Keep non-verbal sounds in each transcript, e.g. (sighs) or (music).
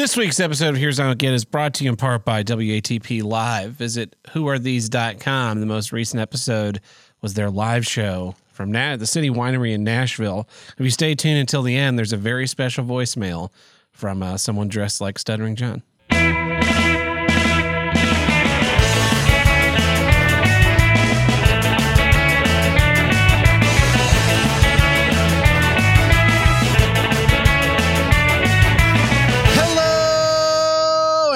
This week's episode of Here's How I Get is brought to you in part by WATP Live. Visit whoarethese.com. The most recent episode was their live show from the City Winery in Nashville. If you stay tuned until the end, there's a very special voicemail from uh, someone dressed like Stuttering John.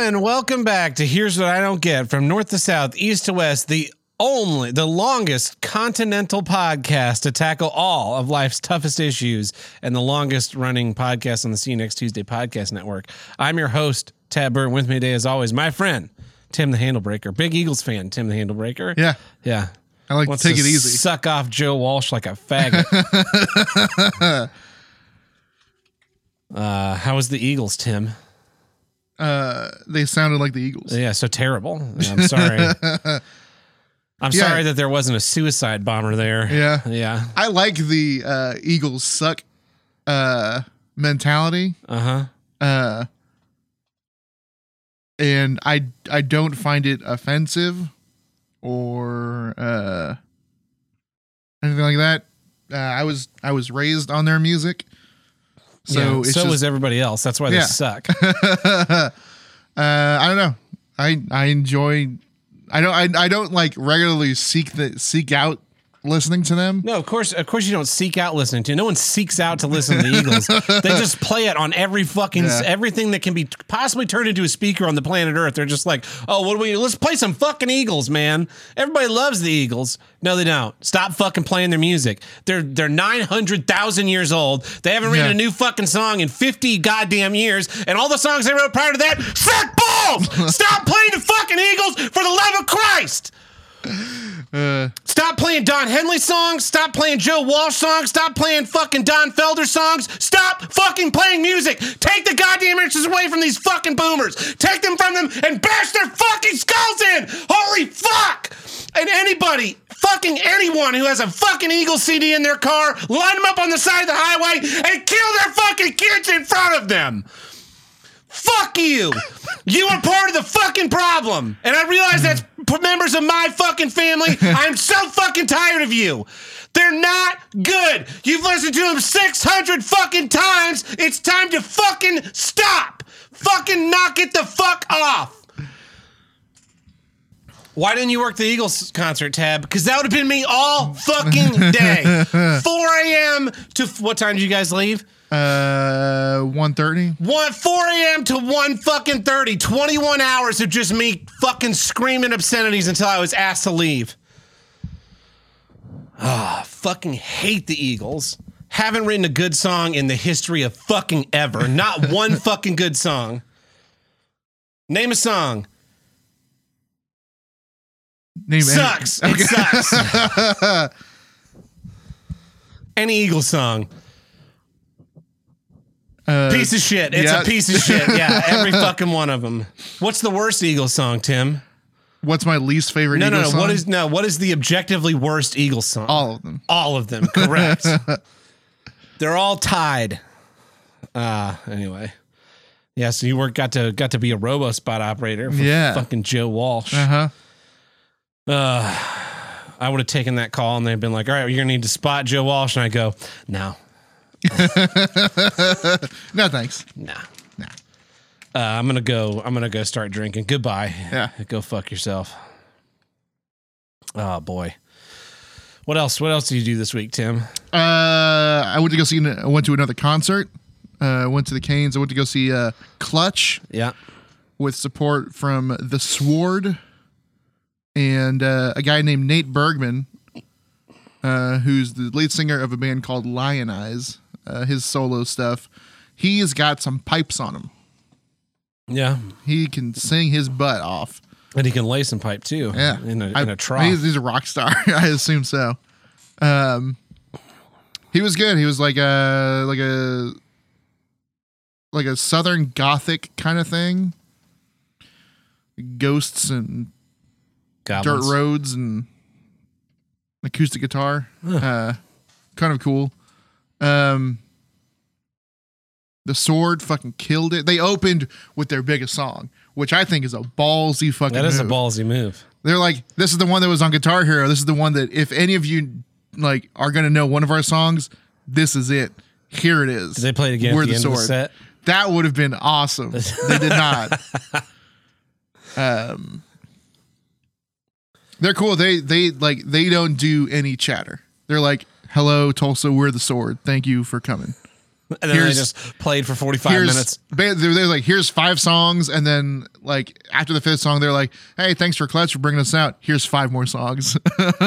And welcome back to Here's What I Don't Get from North to South, East to West, the only, the longest continental podcast to tackle all of life's toughest issues and the longest running podcast on the See You Next Tuesday podcast network. I'm your host, Tab Burton. With me today, as always, my friend, Tim the Handlebreaker. Big Eagles fan, Tim the Handlebreaker. Yeah, Yeah. I like Wants to take to it easy. Suck off Joe Walsh like a faggot. (laughs) uh, how was the Eagles, Tim? Uh, they sounded like the Eagles. Yeah, so terrible. I'm sorry. (laughs) I'm Yeah. sorry that there wasn't a suicide bomber there. Yeah. Yeah. I like the uh, Eagles suck uh, mentality, Uh huh. uh, and I I don't find it offensive or uh, anything like that. Uh, I was I was raised on their music, so So, it's so just, was everybody else. That's why they Yeah. suck. (laughs) uh, I don't know. I I enjoy. I don't. I, I don't like regularly seek the seek out listening to them. No, of course, of course, you don't seek out listening to. No one seeks out to listen to the Eagles. They (laughs) just play it on every fucking Yeah. everything that can be possibly turned into a speaker on the planet Earth. They're just like, oh, what do we? Let's play some fucking Eagles, man. Everybody loves the Eagles. No, they don't. Stop fucking playing their music. They're they're nine hundred thousand years old. They haven't written Yeah. a new fucking song in fifty goddamn years, and all the songs they wrote prior to that suck balls. (laughs) Stop playing the fucking Eagles for the love of Christ. (laughs) Uh, Stop playing Don Henley songs. Stop playing Joe Walsh songs. Stop playing fucking Don Felder songs. Stop fucking playing music. Take the goddamn inches away from these fucking boomers. Take them from them and bash their fucking skulls in. Holy fuck! And anybody, fucking anyone who has a fucking Eagle CD in their car, line them up on the side of the highway and kill their fucking kids in front of them. Fuck you. You are part of the fucking problem. And I realize that's members of my fucking family. (laughs) I'm so fucking tired of you. They're not good. You've listened to them 600 fucking times. It's time to fucking stop. Fucking knock it the fuck off. Why didn't you work the Eagles concert tab? Because that would have been me all fucking day. (laughs) 4 a.m. to what time did you guys leave? Uh, one thirty. One 4 a.m. to 1 fucking 30. 21 hours of just me fucking screaming obscenities until I was asked to leave. Ah, fucking hate the Eagles. Haven't written a good song in the history of fucking ever. Not (laughs) one fucking good song. Name a song. Name Sucks. It sucks. (laughs) Any Eagles song. Uh, Piece of shit. It's yeah. a piece of shit. Yeah, (laughs) every fucking one of them. What's the worst Eagles song, Tim? what's my least favorite? No, no, no. What song? is no? What is the objectively worst Eagles song? all of them? All of them. Correct. (laughs) They're all tied. Ah, anyway. Yeah, so you work got to got to be a robo spot operator for Yeah. fucking Joe Walsh. Uh huh. Uh, I would have taken that call and they'd been like, "All right, you're gonna need to spot Joe Walsh," and I go, "No, (laughs) No thanks. nah, nah. Uh, I'm gonna go. I'm gonna go start drinking. Goodbye. Yeah. Go fuck yourself. Oh boy. What else? What else did you do this week, Tim? Uh, I went to go see. I went to another concert. Uh, went to the Cain's. I went to go see uh, Clutch Yeah. with support from the Sword and uh, a guy named Nate Bergman, uh, who's the lead singer of a band called Lionize. Uh, his solo stuff. He has got some pipes on him. Yeah. He can sing his butt off. And he can lay some pipe too. Yeah, In a, I- in a trough. He's, he's a rock star. (laughs) I assume so. Um, he was good. He was like a like a like a southern gothic kind of thing. Ghosts and Goblins. dirt roads and acoustic guitar. Uh, kind of cool. Um, The Sword fucking killed it. They opened with their biggest song, which I think is a ballsy fucking. That is a ballsy move. They're like, this is the one that was on Guitar Hero. This is the one that if any of you like are gonna know one of our songs, this is it. Here it is. Did they played again We're the, the the sword. set? That would have been awesome. (laughs) they did not. Um, they're cool. They they like they don't do any chatter. They're like, "Hello, Tulsa. We're the sword. Thank you for coming." And then they Here's- just played for 45 minutes. they're, they're like, "Here's five songs," and then like after the fifth song, they're like, "Hey, thanks for Clutch for bringing us out. Here's five more songs. (laughs)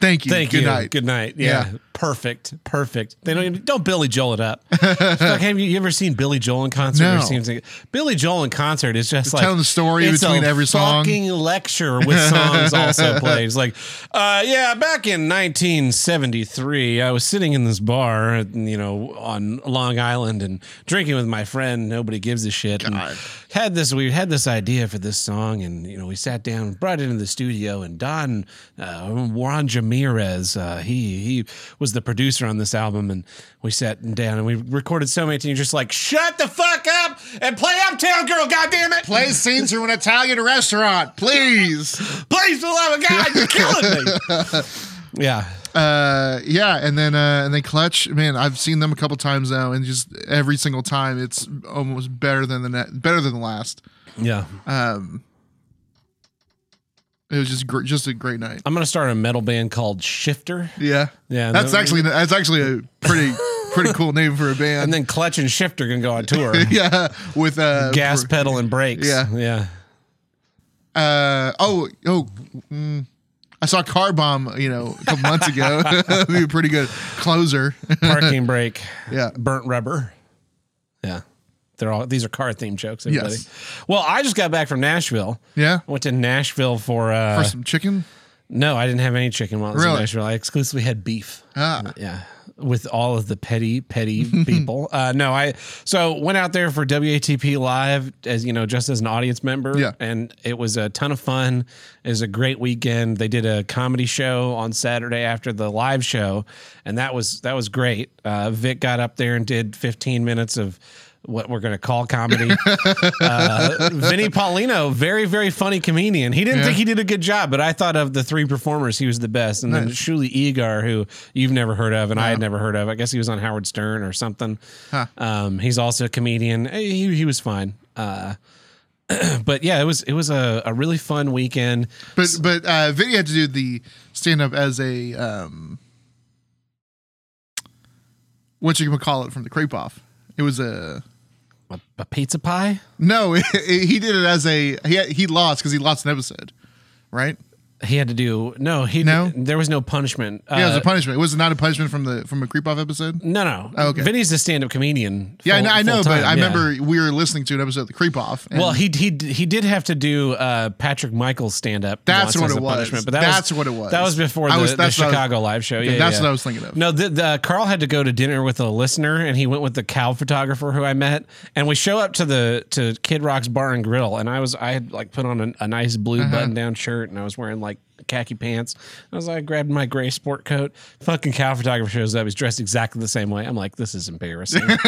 Thank you. Thank Good you. night." Good night. Yeah. Yeah. Perfect. Perfect. They don't even, don't Billy Joel it up. (laughs) It's like, have you, ever seen Billy Joel in concert? No. It seems like- Billy Joel in concert is just like telling the story between every song. Fucking lecture with songs also (laughs) played. It's like, uh, yeah, back in 1973, I was sitting in this bar, you know, on Long Island and drinking with my friend. Nobody gives a shit. Had this we had this idea for this song and you know we sat down brought it into the studio and don uh, juan jamirez uh, he he was the producer on this album and we sat down and we recorded so many things just like shut the fuck up and play uptown girl god damn it Play scenes from an Italian restaurant, please. please for the love of god you're killing me. (laughs) Yeah. Uh yeah and then uh and then clutch man i've seen them a couple times now and just every single time it's almost better than the net better than the last. Yeah. Um it was just just a great night. I'm gonna start a metal band called shifter. Yeah. Yeah, that's actually that's actually a pretty pretty cool name for a band. And then clutch and shifter gonna go on (laughs) tour. Yeah with uh gas for- pedal and brakes. Yeah. yeah. Uh oh oh mm, i saw car bomb you know a couple months ago. (laughs) Be a pretty good closer. Parking brake. (laughs) Yeah. Burnt rubber. Yeah. They're all these are car themed jokes, everybody. Yes. Well, I just got back from Nashville. yeah I went to Nashville for uh for some chicken no, I didn't have any chicken while I was in Really? Nashville. I exclusively had beef. ah Yeah. With all of the petty, petty (laughs) people. Uh no, I so went out there for WATP live as you know, just as an audience member. Yeah. And it was a ton of fun. It was a great weekend. They did a comedy show on Saturday after the live show, and that was that was great. Uh Vic got up there and did 15 minutes of what we're going to call comedy. uh, (laughs) Vinny Paulino, very, very funny comedian. He didn't Yeah. think he did a good job, but I thought of the three performers, he was the best. And then Nice. Shuli Egar, who you've never heard of, and I had never heard of. I guess he was on Howard Stern or something. Huh. Um, he's also a comedian. He, he was fine. Uh, (clears throat) but yeah, it was it was a, a really fun weekend. But but uh Vinny had to do the stand up as a um what you gonna call it from the creep off. It was a A, a pizza pie. no. (laughs) he did it as a he he lost because he lost an episode, right? He had to do no. He No? There was no punishment. Yeah, it was Uh, a punishment. It was not a punishment from the from a creep off episode? no, no. Oh, okay. Vinny's a stand-up comedian. Yeah, I know, I know but I yeah. remember we were listening to an episode of the creep off. Well, he he he did have to do uh, Patrick Michaels stand up. That's what it was. But that That's was, what it was. That was before the, was- the I was- Chicago live show. Okay, Yeah, that's yeah. what I was thinking of. No, the, the Carl had to go to dinner with a listener, and he went with the cow photographer who I met. And we show up to the to Kid Rock's Bar and Grill, and I was I had like put on a, a nice blue Uh-huh. button down shirt, and I was wearing like khaki pants. I was like, I grabbed my gray sport coat. Fucking cow photographer shows up. He's dressed exactly the same way. I'm like, this is embarrassing. (laughs) well,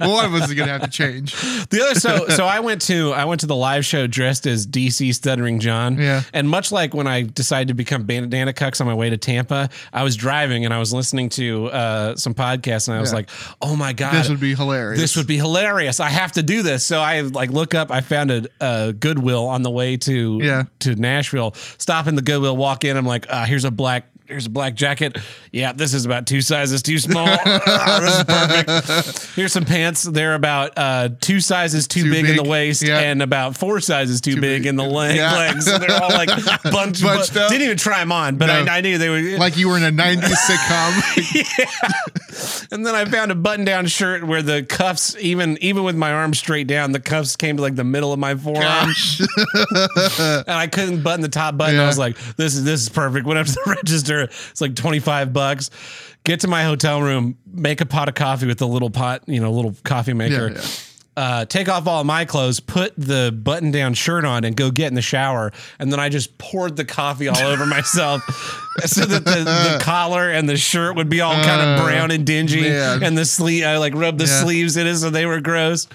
one of us is gonna have to change. The other so so I went to I went to the live show dressed as DC Stuttering John. Yeah. And much like when I decided to become Bandana Cucks on my way to Tampa, I was driving and I was listening to uh, some podcasts and I was Yeah. like, oh my god, This would be hilarious. this would be hilarious. I have to do this. So I like look up. I found a, a Goodwill on the way to Yeah. to Nashville. Stop in the Goodwill. Walk in. I'm like, uh, here's a black. Here's a black jacket. Yeah, this is about two sizes too small. (laughs) Ah, this is perfect. Here's some pants. They're about uh, two sizes too, Too big, in the waist Yeah. and about four sizes too, big, big. in the leg, Yeah. legs. So they're all like (laughs) bunched. Bunched but up. Didn't even try them on, but No. I, I knew they were (laughs) like you were in a '90s sitcom. yeah. And then I found a button-down shirt where the cuffs, even even with my arms straight down, the cuffs came to like the middle of my forearm, Gosh. and I couldn't button the top button. I was like, "This is this is perfect." Went up to the register. It's like twenty-five bucks. Get to my hotel room, make a pot of coffee with a little pot, you know, little coffee maker. Yeah, yeah. uh, take off all of my clothes, put the button down shirt on, and go get in the shower. And then I just poured the coffee all over myself (laughs) so that the, the collar and the shirt would be all kind of brown and dingy. man. And the sleeve, I like rubbed the Yeah. sleeves in it so they were gross.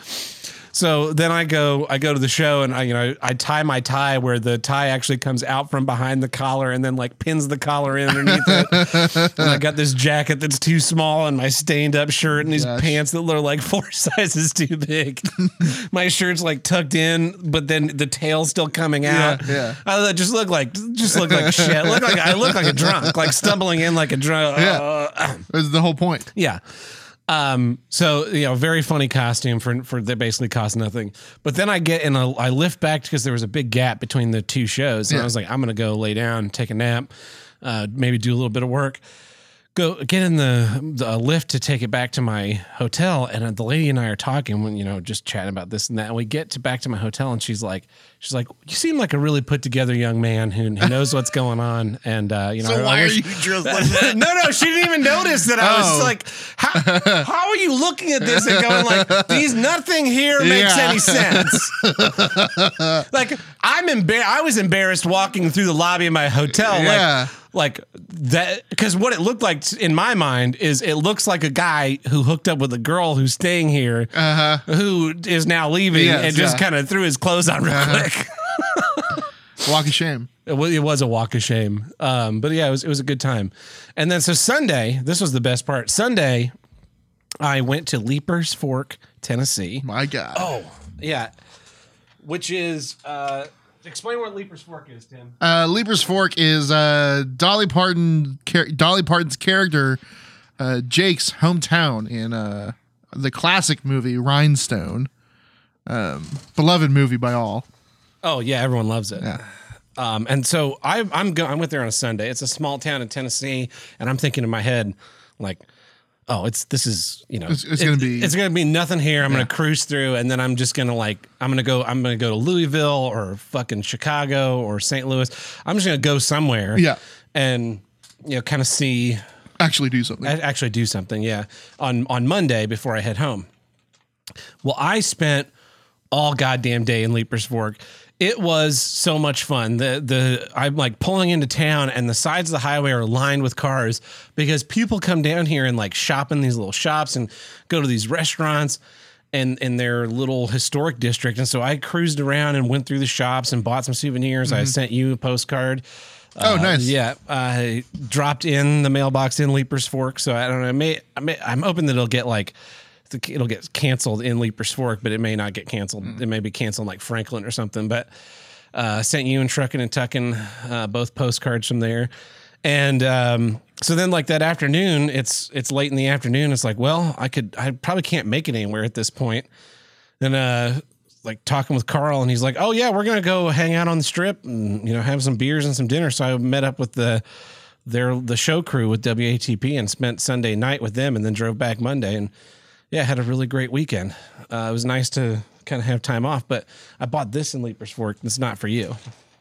So then I go, I go to the show and I, you know, I tie my tie where the tie actually comes out from behind the collar and then like pins the collar in underneath it. and I got this jacket that's too small and my stained up shirt and these Gosh. pants that are like (laughs) four sizes too big. (laughs) my shirt's like tucked in, but then the tail's still coming out. yeah. yeah. I just look like, just look like shit. Look like I look like a drunk, like stumbling in like a drunk. Yeah. Uh, that's the whole point. Yeah. Um, so you know, very funny costume for for that basically cost nothing. But then I get in a I lift back because there was a big gap between the two shows, and Yeah. I was like, I'm gonna go lay down, take a nap, uh, maybe do a little bit of work. Go get in the the lift to take it back to my hotel, and the lady and I are talking when you know just chatting about this and that. And we get to back to my hotel, and she's like, she's like, you seem like a really put together young man who, who knows what's (laughs) going on, and uh, you know, I- I wish- dressed like that no, no, she didn't even notice that I was Oh. like, how, how are you looking at this and going like, these nothing here (laughs) makes Yeah. any sense? (laughs) like I'm embarrassed. I was embarrassed walking through the lobby of my hotel. Yeah. Like, like that because what it looked like in my mind is it looks like a guy who hooked up with a girl who's staying here, Uh-huh. who is now leaving Yes, and just yeah. kind of threw his clothes on real quick. (laughs) Walk of shame. It wa- it was a walk of shame. Um, but yeah, it was it was a good time. And then so Sunday, this was the best part. Sunday, I went to Leiper's Fork, Tennessee. My God. Oh, yeah. Which is uh explain what Leiper's Fork is, Tim. Uh, Leiper's Fork is uh, Dolly Parton. Char- Dolly Parton's character, uh, Jake's hometown in uh, the classic movie Rhinestone. Um, beloved movie by all. Oh yeah, everyone loves it. Yeah. Um, and so I, I'm go- I went there on a Sunday. It's a small town in Tennessee, and I'm thinking in my head, like, oh, it's this is you know, It's- it's gonna be- it's gonna be nothing here. I'm gonna cruise through, and then I'm just gonna like I'm gonna go I'm gonna go to Louisville or fucking Chicago or St. Louis. I'm just gonna go somewhere. Yeah. and you know, kind of see Actually, do something. Actually do something, yeah. On on Monday before I head home. Well, I spent all goddamn day in Leiper's Fork. It was so much fun. The the I'm like pulling into town and the sides of the highway are lined with cars because people come down here and like shop in these little shops and go to these restaurants and in their little historic district. And so I cruised around and went through the shops and bought some souvenirs. I mm-hmm. sent you a postcard. oh, uh, nice. Yeah, I dropped in the mailbox in Leiper's Fork, so I don't know. I may, I may I'm hoping that it'll get like it'll get canceled in Leiper's Fork, but it may not get canceled. It may be canceled like Franklin or something. But uh, sent you and Truckin' and Tuckin uh, both postcards from there, and um, so then like that afternoon, it's it's late in the afternoon. It's like, well, I could I probably can't make it anywhere at this point. Then uh like talking with Carl and he's like, "Oh yeah, we're going to go hang out on the strip and you know, have some beers and some dinner." So I met up with the their the show crew with WATP and spent Sunday night with them and then drove back Monday and yeah, I had a really great weekend. Uh, it was nice to kind of have time off, but I bought this in Leiper's Fork. It's not for you,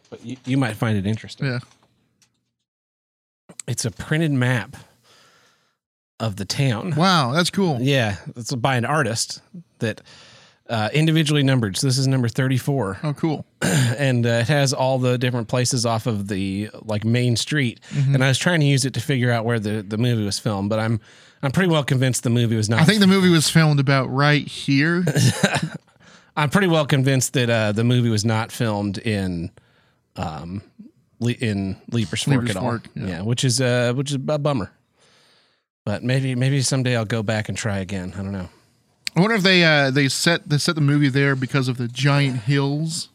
but you, you might find it interesting. Yeah. It's a printed map of the town. Wow, that's cool. Yeah, it's by an artist that uh, individually numbered. So this is number 34 Oh, cool. (clears throat) and uh, it has all the different places off of the like main street. Mm-hmm. And I was trying to use it to figure out where the, the movie was filmed, but I'm I'm pretty well convinced the movie was not. I think the movie was filmed about right here. (laughs) I'm pretty well convinced that uh, the movie was not filmed in um Le- in Leiper's Fork Leiper's at all. yeah. Yeah. which is uh which is a bummer. But maybe maybe someday I'll go back and try again. I don't know. I wonder if they uh, they set they set the movie there because of the giant hills.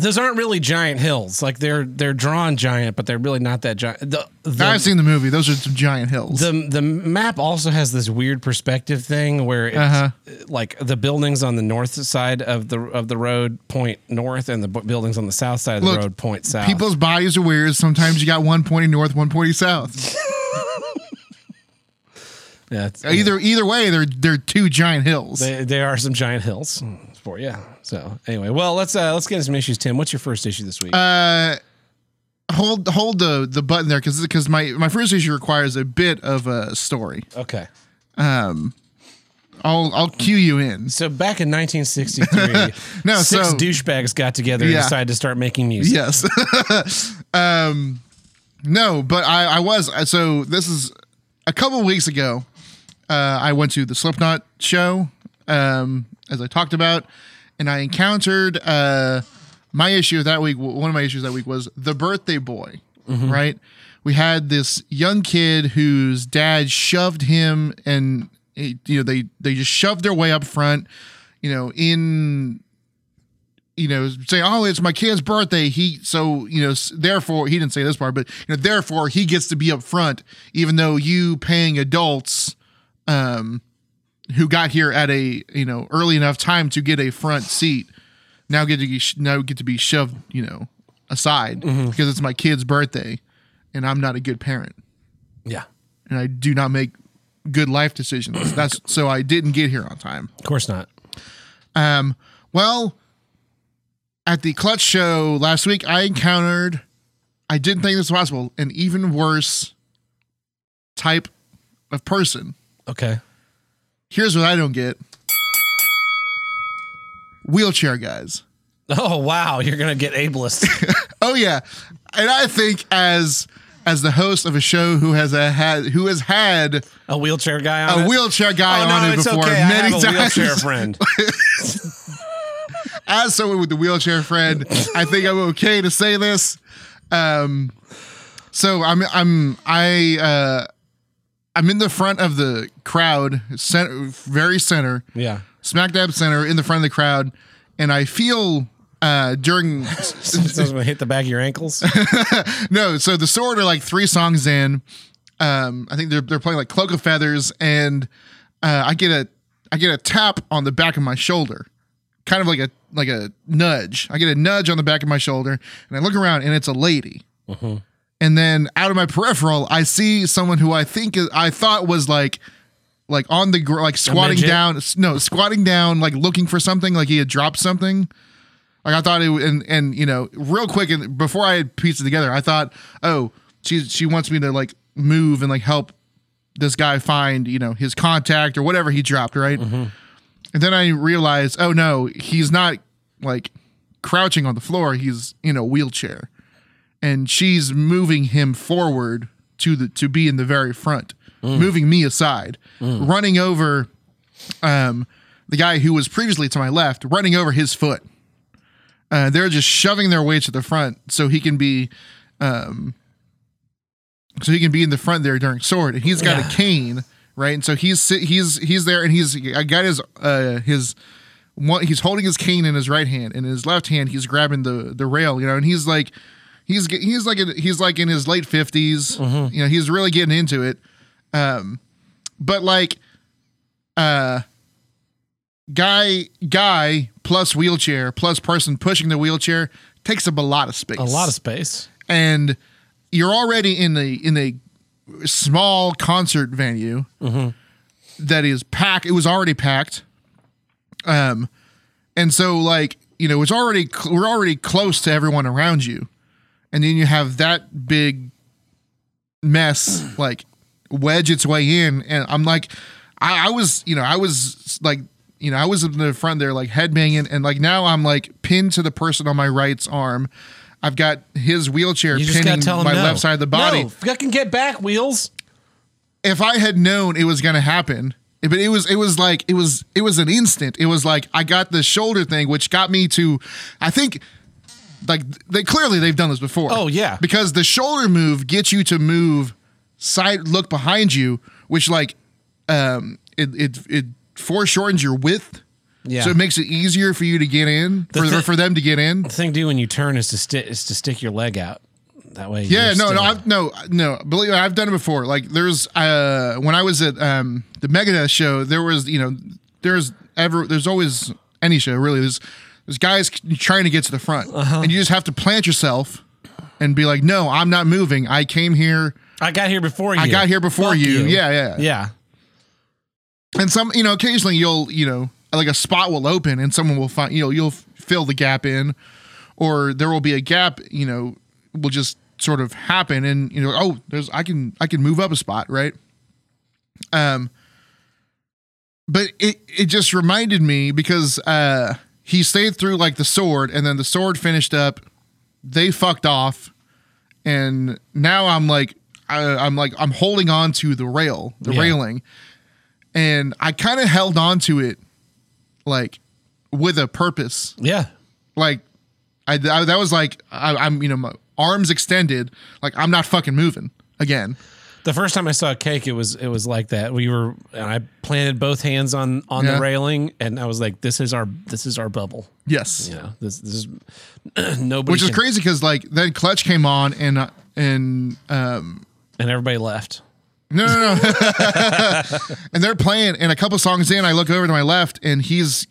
Those aren't really giant hills. Like they're they're drawn giant, but they're really not that giant. The, the, I've seen the movie; those are some giant hills. the the map also has this weird perspective thing where it's Uh-huh. like the buildings on the north side of the of the road point north and the buildings on the south side of Look, the road point south. People's bodies are weird. Sometimes you got one pointing north, one pointing south. (laughs) (laughs) yeah, it's- either either way, they're they're two giant hills. they, there are some giant hills for you. So anyway, well let's uh let's get into some issues. Tim, what's your first issue this week? uh, hold hold the the button there because because my my first issue requires a bit of a story. okay. Um. I'll I'll cue you in. So back in 1963, (laughs) No, six so- douchebags got together and decided to start making music. Yes. (laughs) um, no, but I, I was so. This is a couple weeks ago. Uh, I went to the Slipknot show, um, as I talked about, and I encountered uh, my issue that week. One of my issues that week was the birthday boy. Right. We had this young kid whose dad shoved him, and he- you know they they just shoved their way up front. You know, in you know, saying, "Oh, it's my kid's birthday." He so you know, therefore he didn't say this part, but you know, therefore he gets to be up front, even though you paying adults, um, who got here at a you know early enough time to get a front seat, now get to be sh- now get to be shoved, you know, aside because it's my kid's birthday, and I'm not a good parent, Yeah. and I do not make good life decisions. That's (clears throat) so I didn't get here on time. Of course not. Um, well, at the Clutch show last week, I encountered, I didn't think this was possible, an even worse type of person. Okay. Here's what I don't get wheelchair guys. Oh wow, you're gonna get ableist. (laughs) Oh yeah, and I think as as the host of a show who has a had who has had A wheelchair guy on a it? wheelchair guy Oh on no, it before okay. I many have a times. wheelchair friend. (laughs) as someone with the wheelchair friend, I think I'm okay to say this. Um, so I'm I'm I uh, I'm in the front of the crowd, center, very center, Yeah. smack dab center, in the front of the crowd, and I feel uh, during (laughs) Someone's gonna hit the back of your ankles. (laughs) no, so the sword are like three songs in. Um, I think they're they're playing like Cloak of Feathers, and uh, I get a I get a tap on the back of my shoulder, kind of like a like a nudge. I get a nudge on the back of my shoulder, and I look around, and it's a lady. And then out of my peripheral, I see someone who I think is, I thought was like like on the gr- like squatting down. No, squatting down, like looking for something, like he had dropped something. Like I thought it, and and you know, real quick, and before I had pieced it together, I thought, oh, she she wants me to like move and like help this guy find you know his contact or whatever he dropped, right? Mm-hmm. And then I realized, oh no, he's not like crouching on the floor; he's in a wheelchair, and she's moving him forward to the to be in the very front, moving me aside, running over um, the guy who was previously to my left, running over his foot. Uh, they're just shoving their way to the front so he can be, um, so he can be in the front there during sword. And he's got Yeah. a cane, right? And so he's he's he's there, and he's I got his uh his one he's holding his cane in his right hand, and in his left hand he's grabbing the the rail, you know, and he's like. He's he's like in, he's like in his late 50s You know, he's really getting into it. Um, but like, uh, guy guy plus wheelchair plus person pushing the wheelchair takes up a lot of space. A lot of space. and you're already in a in a small concert venue that is packed. It was already packed. Um and so like you know it's already we're already close to everyone around you and then you have that big mess like wedge its way in and i'm like i, I was you know i was like you know i was in the front there like headbanging and like now i'm like pinned to the person on my right's arm i've got his wheelchair You pinning my no. left side of the body No, fucking get back, wheels. if I had known it was gonna happen, but it was it was like it was it was an instant. It was like I got the shoulder thing, which got me to, I think, like they clearly they've done this before. Oh, yeah. because the shoulder move gets you to move side, look behind you, which like um it it it foreshortens your width. Yeah. So it makes it easier for you to get in, for, thi- for them to get in. The thing to do when you turn is to stick is to stick your leg out. That way. Yeah, no, no, I've, no, no. Believe me, I've done it before. Like there's uh when I was at um the Megadeth show, there was you know there's ever there's always any show really. There's there's guys trying to get to the front, Uh-huh. and you just have to plant yourself and be like, no, I'm not moving. I came here. I got here before you. I got here before Fuck you. Yeah, yeah, Yeah. And some you know occasionally you'll you know like a spot will open and someone will find you know you'll fill the gap in, or there will be a gap you know will just sort of happen and you know oh there's I can I can move up a spot right. Um. but it it just reminded me because uh he stayed through like the sword and then the sword finished up they fucked off and now i'm like I, i'm like i'm holding on to the rail the Yeah. railing and i kind of held on to it like with a purpose Yeah. like I, I that was like I, I'm you know my arms extended like I'm not fucking moving again. The first time I saw a cake, it was it was like that. We were and I planted both hands on on Yeah. the railing, and I was like, "This is our this is our bubble." Yes, You know, this this is (clears throat) nobody. which is can- crazy because like then Clutch came on and uh, and um and everybody left. no no no (laughs) and they're playing and a couple songs in I look over to my left and he's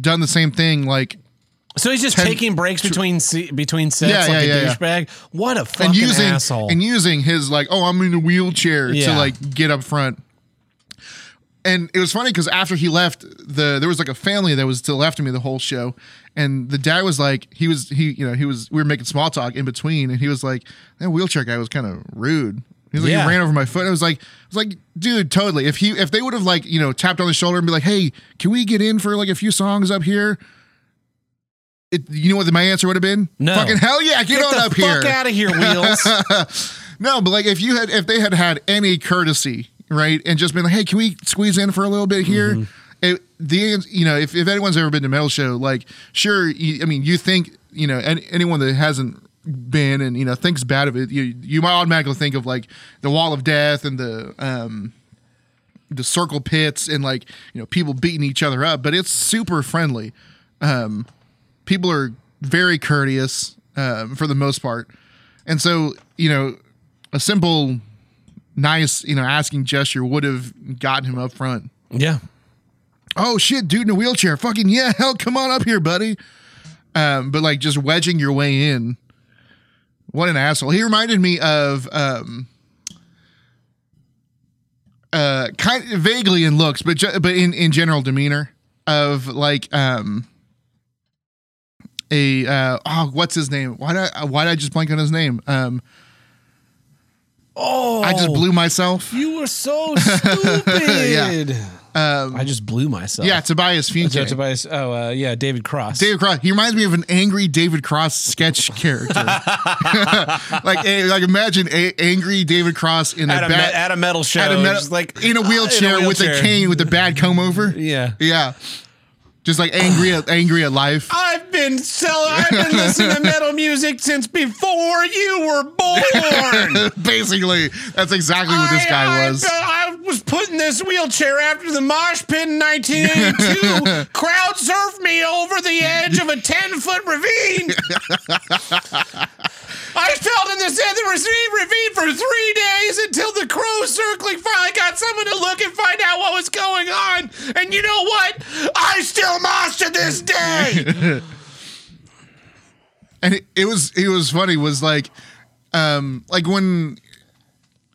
done the same thing like So he's just taking breaks between between sets Yeah, like yeah, a yeah, douchebag. What a fucking and using asshole! and using his like oh I'm in a wheelchair to like get up front. And it was funny because after he left, the there was like a family that was still after me the whole show, and the dad was like he was he you know he was we were making small talk in between, and he was like that wheelchair guy was kind of rude. He was like Yeah. he ran over my foot. I was like I was like dude totally if he if they would have like you know tapped on the shoulder and be like hey can we get in for like a few songs up here. It, you know what my answer would have been? No. Fucking hell yeah, get, Get on up here. fuck out of here, wheels. (laughs) No, but like if you had if they had had any courtesy, right, and just been like, hey, can we squeeze in for a little bit here? Mm-hmm. It, the you know if, if anyone's ever been to a metal show, like sure, you, I mean you think you know any, anyone that hasn't been and you know thinks bad of it, you you might automatically think of like the wall of death and the um the circle pits and like you know people beating each other up, but it's super friendly. Um, people are very courteous um, for the most part, and so you know a simple, nice you know asking gesture would have gotten him up front. yeah, Oh shit, dude in a wheelchair, fucking yeah, (laughs) hell, come on up here, buddy. Um, but like just wedging your way in. What an asshole. He reminded me of um uh kind vaguely in looks, but ju- but in in general demeanor of like um a uh oh what's his name? Why did I, why did I just blank on his name? Um Oh, I just blew myself. You were so (laughs) stupid. Um I just blew myself. yeah, Tobias Joe Funke. Tobias. Oh, uh, yeah, David Cross. David Cross. He reminds me of an angry David Cross sketch character. (laughs) like, eh, like imagine a, angry David Cross in a, at a, bad, me- at a metal show, at a metal- like in a uh, wheelchair, with a cane with a bad comb over. Yeah. Yeah, just like angry at (sighs) angry at life. I've been sell- I've been (laughs) listening to metal music since before you were born. (laughs) Basically, that's exactly what this guy I, was. I, I was put in this wheelchair after the mosh pit in 1982. (laughs) Crowd surfed me over the edge of a 10 foot ravine. I fell in this ravine for three days until the crow circling finally got someone to look and find out what was going on. And you know what? I still to this day. (laughs) and it, it was it was funny was like um like when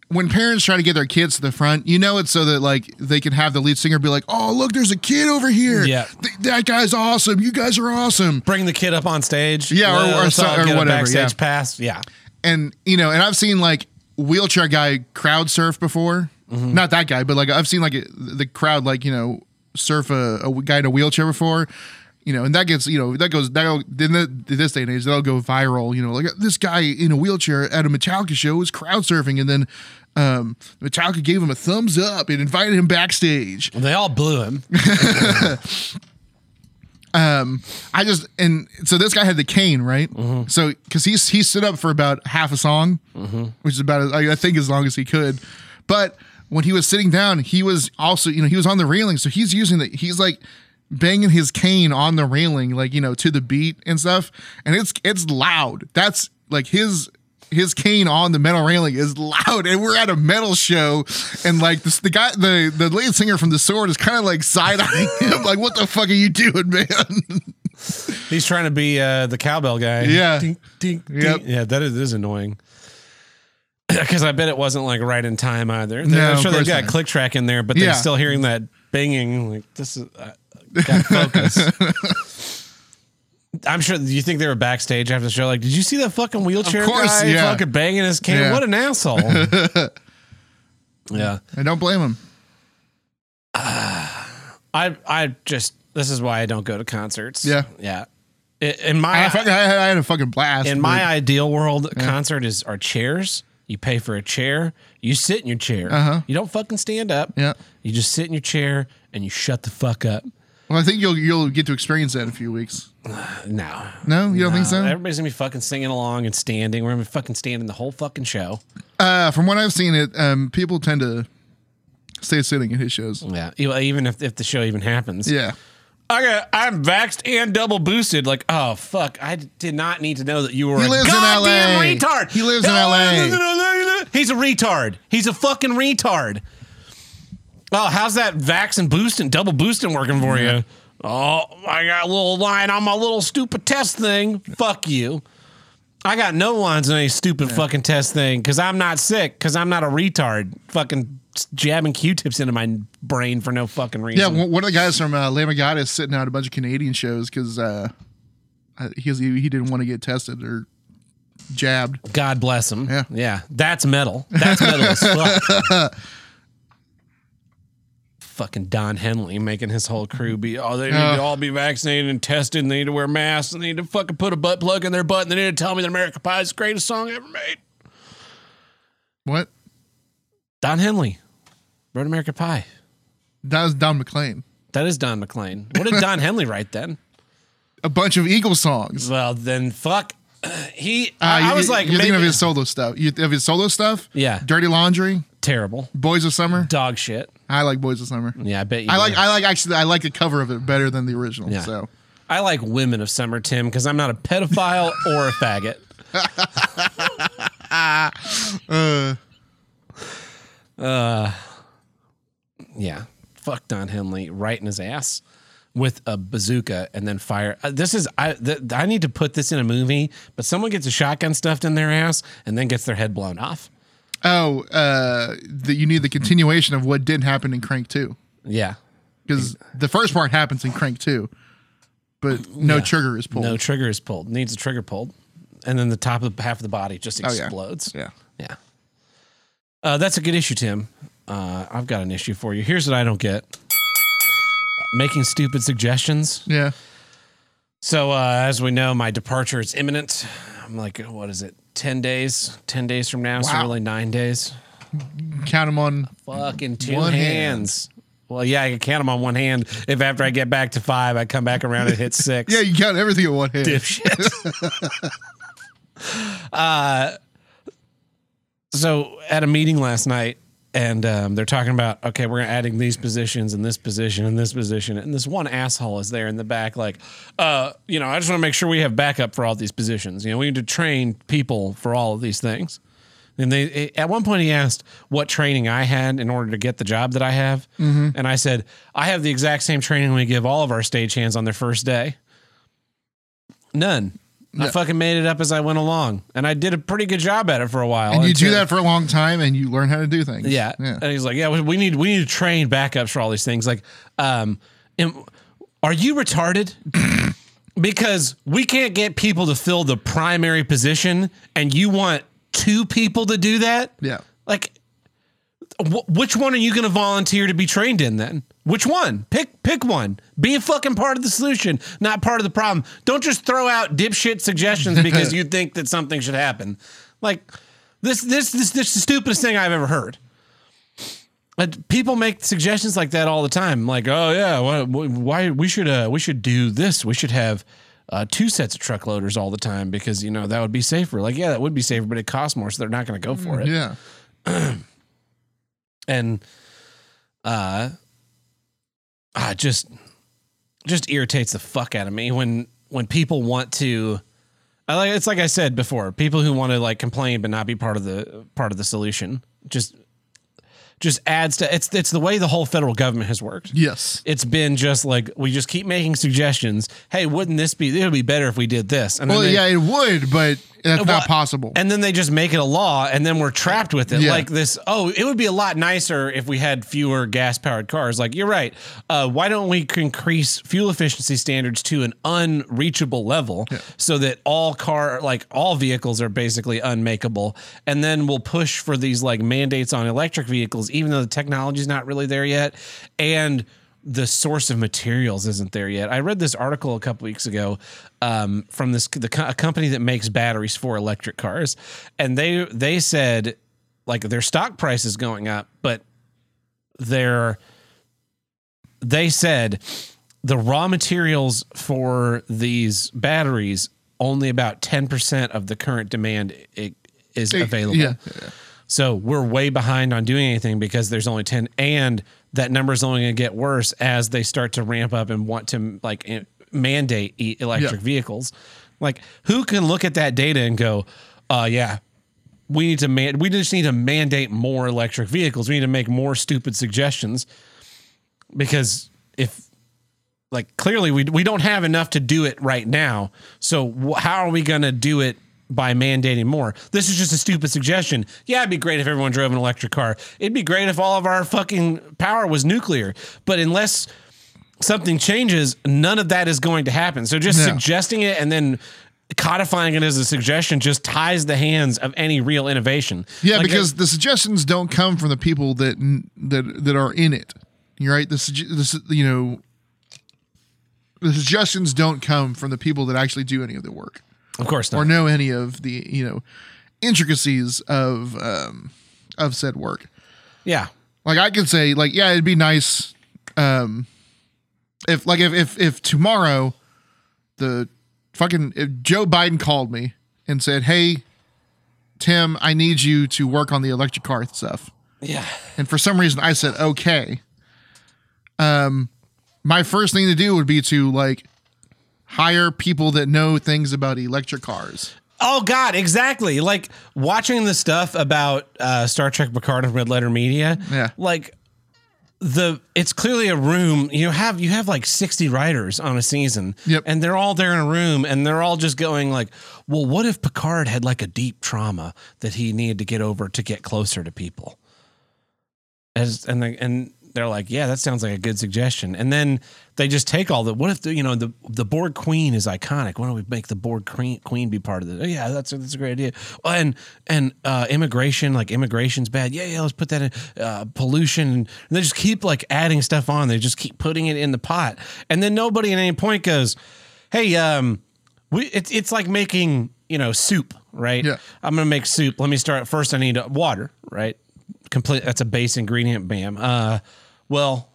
when parents try to get their kids to the front you know it's so that like they can have the lead singer be like oh look there's a kid over here Yeah. Th- that guy's awesome you guys are awesome Bring the kid up on stage. Yeah, or- or so- or whatever, Backstage yeah. pass. Yeah. and you know and i've seen like wheelchair guy crowd surf before Mm-hmm. not that guy but like i've seen like the crowd like you know surf a, a guy in a wheelchair before you know and that gets you know that goes that'll in the, this day and age that'll go viral you know like this guy in a wheelchair at a metallica show was crowd surfing and then um metallica gave him a thumbs up and invited him backstage They all blew him. (laughs) Um, I just and so this guy had the cane, right? So because he's he stood up for about half a song, which is about I think as long as he could. But when he was sitting down, he was also you know he was on the railing, so he's using the he's like banging his cane on the railing, like you know to the beat and stuff, and it's it's loud. That's like his. His cane on the metal railing is loud, and we're at a metal show, and like this, the guy, the the lead singer from the Sword is kind of like side eyeing (laughs) him, like, "What the fuck are you doing, man?" (laughs) He's trying to be uh, the cowbell guy. Yeah. Yep. Yeah, that is, is annoying. (clears throat) Because I bet it wasn't like right in time either. No, I'm sure they've got not. click track in there, but they're still hearing that banging. Like this is uh, got (laughs) focus. I'm sure. Do you think they were backstage after the show? Like, did you see that fucking wheelchair course, guy yeah. fucking banging his cane? Yeah. What an asshole! (laughs) yeah. I don't blame him. I (sighs) I I just this is why I don't go to concerts. Yeah. yeah. In my I, fucking- I, I had a fucking blast. in but- my ideal world, concert is are chairs. You pay for a chair. You sit in your chair. Uh-huh. You don't fucking stand up. Yeah. You just sit in your chair and you shut the fuck up. Well, I think you'll you'll get to experience that in a few weeks. (sighs) No. No, you don't think so? Everybody's gonna be fucking singing along and standing. We're gonna be fucking standing the whole fucking show. Uh, from what I've seen, it um, people tend to stay sitting at his shows. Yeah. E- Even if, if the show even happens. Yeah, I got, I'm vaxxed and double boosted. Like, oh fuck! I did not need to know that you were He a lives in goddamn LA. retard. He lives in LA. he lives in LA. He's a retard. He's a fucking retard. Oh, how's that vax and boosting, double boosting working for you? Oh, I got a little line on my little stupid test thing. Fuck you. I got no lines on any stupid fucking test thing because I'm not sick because I'm not a retard. Fucking jabbing Q-tips into my brain for no fucking reason. yeah. One one of the guys from uh, Lamb of God is sitting out a bunch of Canadian shows because uh, he, he he didn't want to get tested or jabbed. God bless him. Yeah. Yeah. That's metal. That's metal as fuck. (laughs) Fucking Don Henley making his whole crew be, oh, they need to Uh. all be vaccinated and tested. And they need to wear masks. And they need to fucking put a butt plug in their butt. And they need to tell me that American Pie is the greatest song ever made. What? Don Henley wrote American Pie. That was Don McLean. That is Don McLean. What did Don (laughs) Henley write then? A bunch of Eagle songs. Well, then fuck. (sighs) He, Uh, I, I was like, you're thinking of his solo stuff. You of his solo stuff? Yeah. Dirty Laundry, terrible. Boys of Summer. Dog shit. I like Boys of Summer. Yeah, I bet you I like. I like actually I like the cover of it better than the original. Yeah. So I like women of summer, Tim, because I'm not a pedophile (laughs) or a faggot. (laughs) uh, yeah. Fuck Don Henley right in his ass with a bazooka and then fire. Uh, this is I. Th- I need to put this in a movie, but someone gets a shotgun stuffed in their ass and then gets their head blown off. Oh, uh, that you need the continuation of what didn't happen in Crank Two Yeah. because the first part happens in Crank Two, but no Yeah. trigger is pulled. No trigger is pulled. Needs a trigger pulled, and then the top of half of the body just Oh, yeah. explodes. Yeah. Yeah. Uh, that's a good issue, Tim. Uh, I've got an issue for you. Here's what I don't get making stupid suggestions. Yeah. So, uh, as we know, my departure is imminent. I'm like, what is it? 10 days? 10 days from now. So, Wow. really nine days. Count them on. Fucking two One hand. hands. Well, yeah, I can count them on one hand. If after I get back to five, I come back around and hit (laughs) six. Yeah, you count everything in one hand. dipshit. (laughs) (laughs) uh, so at a meeting last night, and um, they're talking about okay, we're adding these positions and this position and this position, and this one asshole is there in the back, like, uh, you know, I just want to make sure we have backup for all these positions. You know, we need to train people for all of these things. And they at one point he asked what training I had in order to get the job that I have, and I said I have the exact same training we give all of our stagehands on their first day. None. I fucking made it up as I went along, and I did a pretty good job at it for a while. And you do that for a long time, and you learn how to do things. yeah. Yeah. And he's like, yeah, we- we need we need to train backups for all these things. Like, um, am- are you retarded? (clears throat) because we can't get people to fill the primary position, and you want two people to do that? Yeah. Like, wh- which one are you going to volunteer to be trained in then? Which one? Pick pick one. Be a fucking part of the solution, not part of the problem. Don't just throw out dipshit suggestions because (laughs) you think that something should happen. Like this this this this is the stupidest thing I've ever heard. But people make suggestions like that all the time. Like, oh yeah, why, why we should uh, we should do this. We should have uh, two sets of truck loaders all the time because you know that would be safer. Like, yeah, that would be safer, but it costs more, so they're not going to go for it Yeah. (clears throat) and uh uh just just irritates the fuck out of me when when people want to I like it's like I said before, people who want to like complain but not be part of the part of the solution just just adds to it's it's the way the whole federal government has worked. Yes. It's been just like we just keep making suggestions. Hey, wouldn't this be? It would be better if we did this. And Well, they- yeah, it would, but that's Well, not possible. and then they just make it a law, and then we're trapped with it. Yeah. Like this. Oh, it would be a lot nicer if we had fewer gas powered cars. Like you're right. Uh, why don't we increase fuel efficiency standards to an unreachable level so that all car, like all vehicles, are basically unmakeable, and then we'll push for these like mandates on electric vehicles, even though the technology is not really there yet, and the source of materials isn't there yet. I read this article a couple weeks ago um, from this the co- company that makes batteries for electric cars, and they they said like their stock price is going up, but their they said the raw materials for these batteries only about 10% of the current demand is available. Yeah. So we're way behind on doing anything because there's only 10 and that number is only going to get worse as they start to ramp up and want to like mandate electric Yeah. vehicles. Like who can look at that data and go, uh yeah, we need to man we just need to mandate more electric vehicles. We need to make more stupid suggestions because if like clearly we we don't have enough to do it right now. So how are we going to do it by mandating more? This is just a stupid suggestion. Yeah, it'd be great if everyone drove an electric car. It'd be great if all of our fucking power was nuclear. But unless something changes, none of that is going to happen. So just No. suggesting it and then codifying it as a suggestion just ties the hands of any real innovation. Yeah, Like, because the suggestions don't come from the people that that that are in it. You're right. The this you know the suggestions don't come from the people that actually do any of the work of course not. or know any of the you know intricacies of um of said work. yeah. Like I could say, like, yeah, it'd be nice, um, if like if if if tomorrow, the fucking if Joe Biden called me and said, "Hey, Tim, I need you to work on the electric car stuff," Yeah. and for some reason I said, "Okay." Um, my first thing to do would be to like hire people that know things about electric cars. Oh God, exactly. Like watching the stuff about uh, Star Trek Picard and Red Letter Media. Yeah. Like the it's clearly a room. You have you have like sixty writers on a season. Yep. And they're all there in a room and they're all just going like, well, what if Picard had like a deep trauma that he needed to get over to get closer to people? As and they, and they're like, yeah, that sounds like a good suggestion. And then they just take all the what if the you know the the Borg Queen is iconic? Why don't we make the Borg Queen, queen be part of it? Oh, yeah, that's a, that's a great idea. Oh, and and uh, immigration, like immigration's bad. Yeah, yeah, let's put that in. Uh, pollution. And they just keep like adding stuff on. They just keep putting it in the pot, and then nobody at any point goes, hey, um, we it's it's like making you know soup, right? Yeah. I'm gonna make soup. Let me start first. I need water, right? Complete. That's a base ingredient. Bam. Uh, well,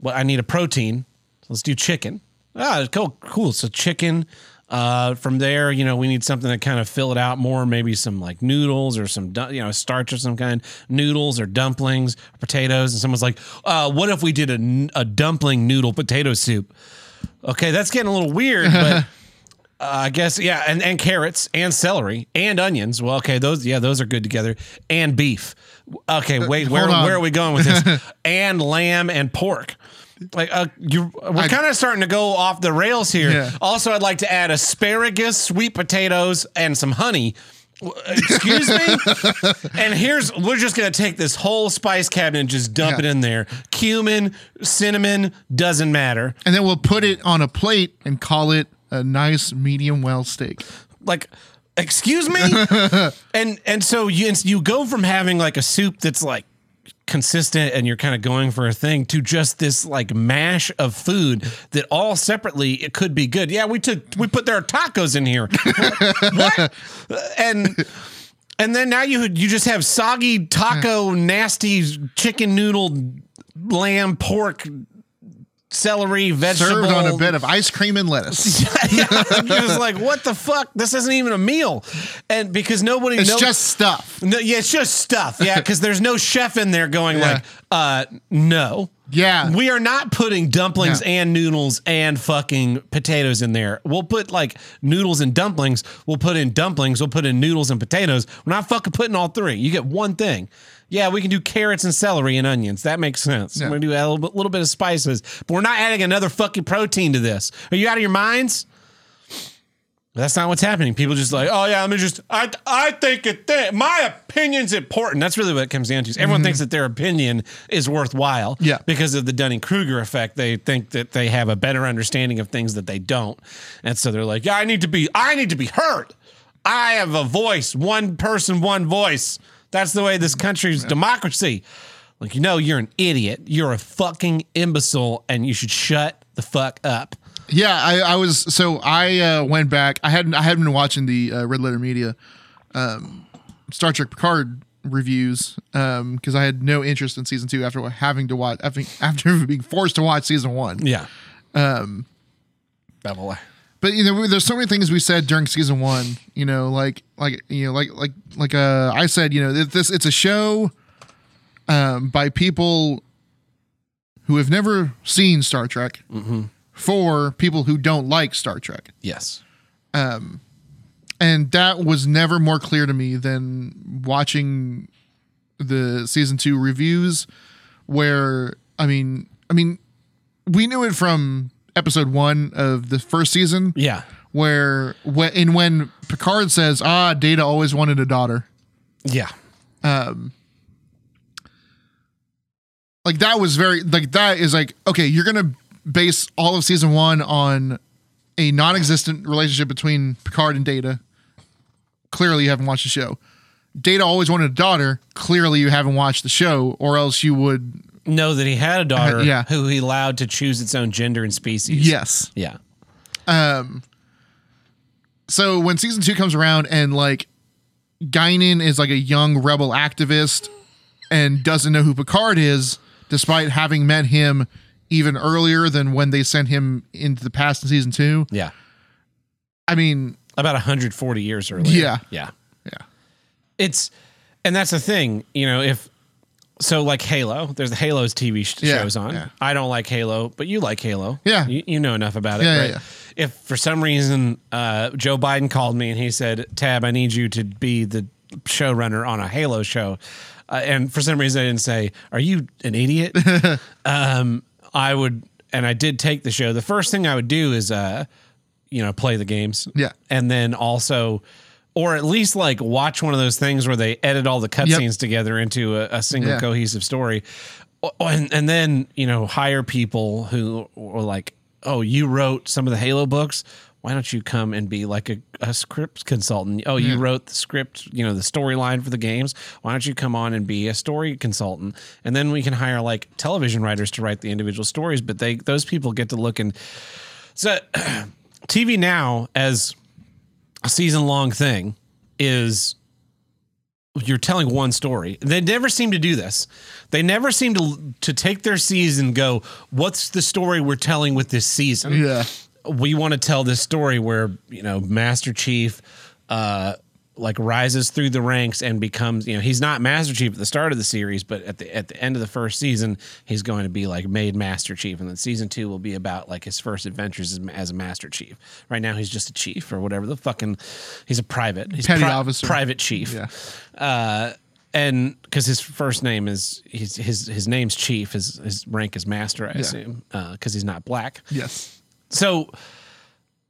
well, I need a protein. So Let's do chicken. Ah, cool, cool. So chicken. Uh, from there, you know, we need something to kind of fill it out more. Maybe some like noodles or some, you know, starch of some kind. Noodles or dumplings, or potatoes. And someone's like, uh, "What if we did a, a dumpling noodle potato soup?" Okay, that's getting a little weird, but (laughs) uh, I guess yeah, and and carrots and celery and onions. Well, okay, those yeah, those are good together. And beef. Okay, wait, where on. where are we going with this? (laughs) and lamb and pork. Like uh, you, we're kind of starting to go off the rails here. Yeah. Also, I'd like to add asparagus, sweet potatoes, and some honey. Excuse me. (laughs) and here's we're just gonna take this whole spice cabinet and just dump Yeah. it in there. Cumin, cinnamon, doesn't matter. And then we'll put it on a plate and call it a nice medium well steak. like excuse me? (laughs) And and so you you go from having like a soup that's like consistent and you're kind of going for a thing to just this like mash of food that all separately it could be good. Yeah we took we put their tacos in here. What? And and then now you you just have soggy taco nasty chicken noodle lamb pork celery vegetable Served on a bed of ice cream and lettuce. (laughs) yeah, I'm just like, what the fuck? This isn't even a meal, and because nobody It's knows. just stuff. no, yeah, it's just stuff. Yeah, because there's no chef in there going Yeah. like, uh, no. Yeah. We are not putting dumplings Yeah. and noodles and fucking potatoes in there. We'll put like noodles and dumplings. We'll put in dumplings. We'll put in noodles and potatoes. We're not fucking putting all three. You get one thing. Yeah, we can do carrots and celery and onions. That makes sense. Yeah. We're gonna do a little bit, little bit of spices, but we're not adding another fucking protein to this. Are you out of your minds? That's not what's happening. People just like, oh yeah, let me just, I, I think it, th- my opinion's important. That's really what it comes down to. Everyone thinks that their opinion is worthwhile. Mm-hmm. Yeah. Because of the Dunning Kruger effect, they think that they have a better understanding of things that they don't, and so they're like, yeah, I need to be, I need to be heard. I have a voice. One person, one voice. That's the way this country's democracy. Like, you know, you're an idiot. You're a fucking imbecile, and you should shut the fuck up. Yeah, I, I was so I uh, went back. I hadn't I hadn't been watching the uh, Red Letter Media um, Star Trek Picard reviews because I had no interest in season two after having to watch after, after (laughs) being forced to watch season one. Yeah. Um, Bevel. But you know, there's so many things we said during season one. You know, like like you know, like like like uh, I said, you know, this it's a show um, by people who have never seen Star Trek for people who don't like Star Trek. Yes. Um, and that was never more clear to me than watching the season two reviews where i mean i mean we knew it from episode one of the first season Yeah. where when and when picard says ah data always wanted a daughter Yeah. Um. like that was very like that is like okay you're gonna base all of season one on a non-existent relationship between picard and data clearly you haven't watched the show data always wanted a daughter clearly you haven't watched the show or else you would Know that he had a daughter yeah. who he allowed to choose its own gender and species. yes Yeah. Um. so when season two comes around and like Guinan is like a young rebel activist and doesn't know who Picard is, despite having met him even earlier than when they sent him into the past in season two. Yeah. I mean, About 140 years earlier. Yeah. Yeah. yeah, It's, and that's the thing, you know, if, so like Halo, there's the Halo's TV sh- Yeah, shows on. yeah. I don't like Halo, but you like Halo. Yeah. You, you know enough about it. Yeah, yeah, right? If for some reason uh, Joe Biden called me and he said, Tab, I need you to be the showrunner on a Halo show. Uh, and for some reason I didn't say, Are you an idiot? (laughs) um, I would, and I did take the show. The first thing I would do is, uh, you know, play the games. Yeah. And then also, or at least like watch one of those things where they edit all the cutscenes together into a, a single Yeah. cohesive story. And, and then, you know, hire people who were like, oh, you wrote some of the Halo books. Why don't you come and be like a, a script consultant? Oh, you hmm. wrote the script, you know, the storyline for the games. Why don't you come on and be a story consultant? And then we can hire like television writers to write the individual stories. But they those people get to look and (clears throat) so (clears throat) TV now as a season long thing is you're telling one story. They never seem to do this. They never seem to to take their season and go, what's the story we're telling with this season? yeah, we want to tell this story where you know Master Chief uh like rises through the ranks and becomes you know he's not Master Chief at the start of the series but at the at the end of the first season he's going to be like made Master Chief and then season 2 will be about like his first adventures as, as a Master Chief. Right now he's just a chief or whatever the fucking he's a private. He's Petty officer. private chief. Yeah. Uh and because his first name is his his his name's Chief, his his rank is Master, I assume, uh, because he's not black yes, so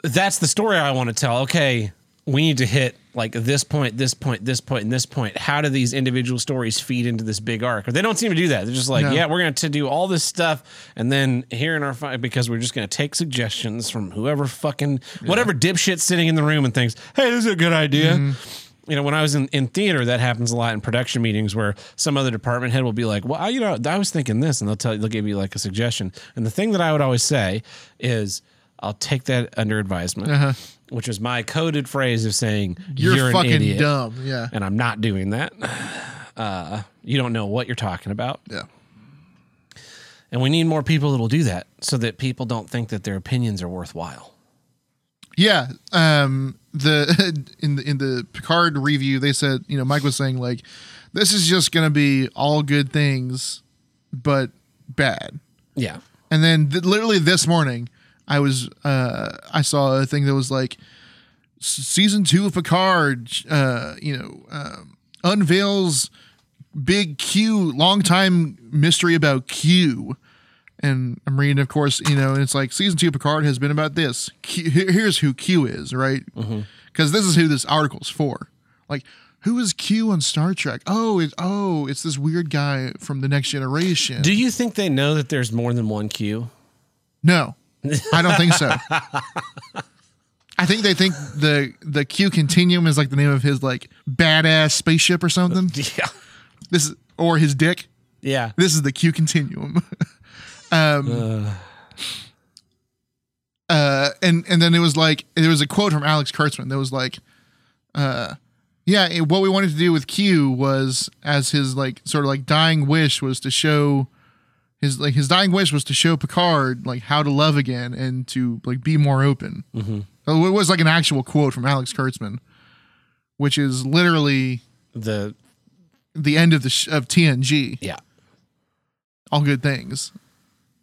that's the story I want to tell. Okay, we need to hit like this point, this point, this point, and this point. How do these individual stories feed into this big arc? Or they don't seem to do that. They're just like, No. yeah, we're going to do all this stuff, and then here in our fight, because we're just going to take suggestions from whoever fucking whatever dipshit sitting in the room and thinks, hey, this is a good idea. Mm-hmm. You know, when I was in, in theater, that happens a lot in production meetings where some other department head will be like, "Well, I- you know, I was thinking this," and they'll tell you, they'll give you like a suggestion. And the thing that I would always say is, "I'll take that under advisement," which is my coded phrase of saying, you're, "You're, fucking idiot," dumb. Yeah, and I'm not doing that. (sighs) Uh, you don't know what you're talking about, yeah, and we need more people that will do that, so that people don't think that their opinions are worthwhile. Yeah. Um, the (laughs) in the in the Picard review, they said you know Mike was saying like this is just gonna be all good things, but bad. Yeah, And then th- literally this morning, I was uh, I saw a thing that was like season two of Picard, uh, you know, um, unveils big Q, long time mystery about Q. And I'm reading, of course, you know, and it's like season two of Picard has been about this. Q, here's who Q is, right? Mm-hmm. Because this is who this article's for. Like, who is Q on Star Trek? Oh, it, oh, it's this weird guy from the Next Generation. do you think they know that there's more than one Q? No, I don't think so. (laughs) I think they think the the Q Continuum is like the name of his like badass spaceship or something. (laughs) Yeah. This is or his dick. Yeah. This is the Q continuum. (laughs) um, uh, and and then it was like there was a quote from Alex Kurtzman that was like, uh, yeah, it- what we wanted to do with Q was as his like sort of like dying wish was to show his like his dying wish was to show Picard like how to love again and to like be more open. Mm-hmm. It was like an actual quote from Alex Kurtzman, which is literally The the end of the sh- of TNG. yeah. all good things.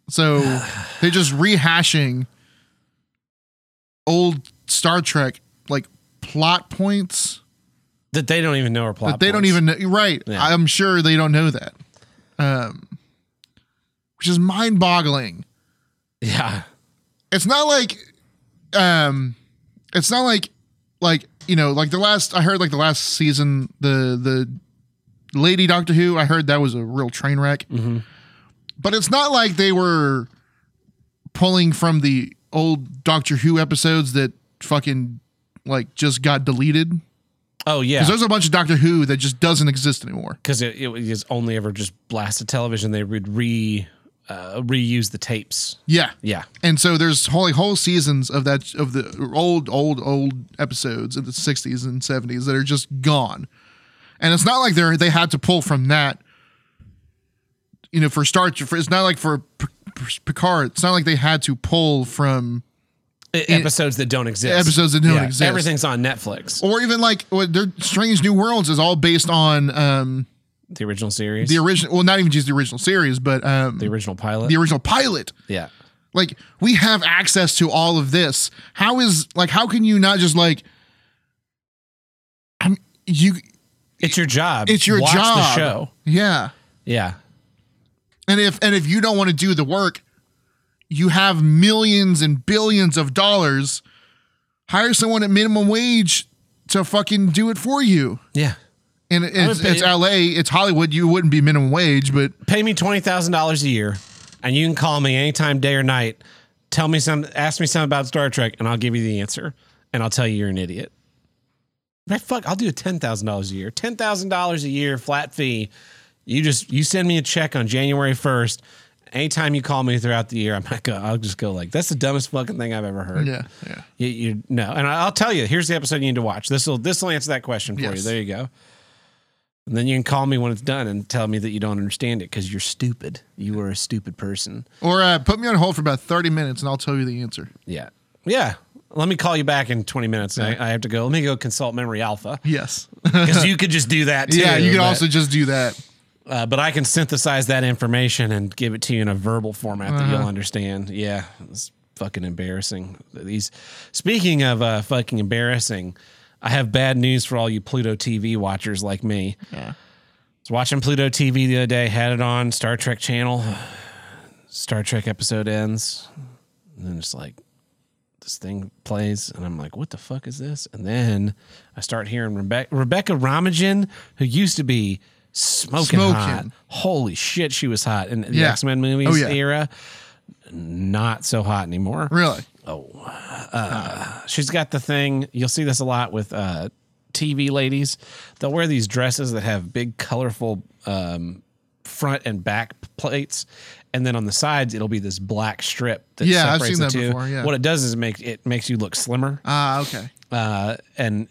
So (sighs) they're just rehashing old Star Trek like plot points That they don't even know are plot. that they don't even know. Right. Yeah. I'm sure they don't know that. Um, which is mind boggling. Yeah. It's not like, um, it's not like, like, you know, like the last, I heard like the last season, the, the lady Doctor Who, I heard that was a real train wreck. But it's not like they were pulling from the old Doctor Who episodes that fucking like just got deleted. Oh yeah. Because there's a bunch of Doctor Who that just doesn't exist anymore. because it, it was only ever just blasted television. They would re uh, reuse the tapes. Yeah. Yeah. And so there's whole whole seasons of that of the old old old episodes of the 60s and 70s that are just gone. And it's not like they're they had to pull from that you know for Star for, it's not like for P- P- Picard it's not like they had to pull from episodes that don't exist. Episodes that don't exist. Everything's on Netflix. or even like what their Strange New Worlds is all based on um The original series. the original well not even just the original series but um the original pilot. the original pilot. yeah. Like we have access to all of this. How is like how can you not just like I'm you It's your job. it's your Watch job. the show. Yeah. Yeah. And if and if you don't want to do the work, you have millions and billions of dollars. Hire someone at minimum wage to fucking do it for you. Yeah. And it's, pay- it's LA, it's Hollywood. You wouldn't be minimum wage, but Pay me twenty thousand dollars a year, and you can call me anytime, day or night. Tell me some, ask me something about Star Trek, and I'll give you the answer, and I'll tell you you're an idiot. Right? Fuck, I'll do ten thousand dollars a year. Ten thousand dollars a year, flat fee. You just you send me a check on January first. Anytime you call me throughout the year, I'm not go. I'll just go like, "That's the dumbest fucking thing I've ever heard." yeah, yeah. You, you no, and I'll tell you. Here's the episode you need to watch. This will this will answer that question for you. There you go. And then you can call me when it's done and tell me that you don't understand it because you're stupid. You are a stupid person. Or uh, put me on hold for about 30 minutes and I'll tell you the answer. Yeah, yeah. Let me call you back in 20 minutes. I, I have to go. Let me go consult Memory Alpha Yes. (laughs) because you could just do that (laughs) too. yeah, you could also just do that. Uh, but I can synthesize that information and give it to you in a verbal format that Uh-huh. you'll understand. Yeah, it's fucking embarrassing. These speaking of uh, fucking embarrassing, I have bad news for all you Pluto TV watchers like me. Yeah. I was watching Pluto TV the other day, had it on Star Trek channel. Star Trek episode ends, and then it's like this thing plays, and I'm like, "What the fuck is this?" And then I start hearing Rebecca, Rebecca Romijn, who used to be smoking, Smoking. hot. Holy shit, she was hot in the Yeah. X Men movies Oh, yeah. era. Not so hot anymore. Really? Oh. Uh she's got the thing. You'll see this a lot with uh, TV ladies. They'll wear these dresses that have big, colorful um, front and back plates, and then on the sides it'll be this black strip that Yeah, I've separates seen the that two. before, yeah. What it does is it makes it makes you look slimmer, Ah, okay. uh, and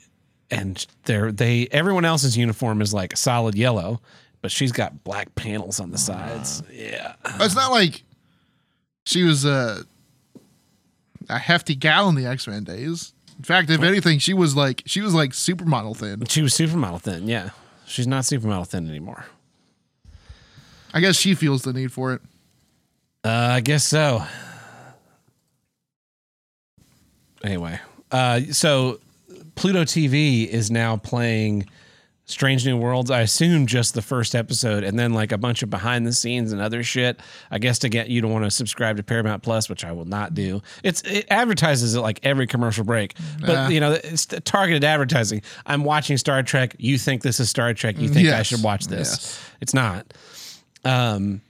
and they're they everyone else's uniform is like solid yellow, but she's got black panels on the sides. Yeah, It's not like she was a a hefty gal in the X Men days. In fact, if anything, she was like she was like supermodel thin. she was supermodel thin. Yeah, she's not supermodel thin anymore. I guess she feels the need for it. Uh, I guess so. Anyway, uh, so Pluto TV is now playing Strange New Worlds. I assume just the first episode, and then like a bunch of behind the scenes and other shit. I guess to get you to want to subscribe to Paramount Plus, which I will not do. It's it advertises it like every commercial break, but you know it's targeted advertising. I'm watching Star Trek. You think this is Star Trek? You think I should watch this? Yes. It's not. Um,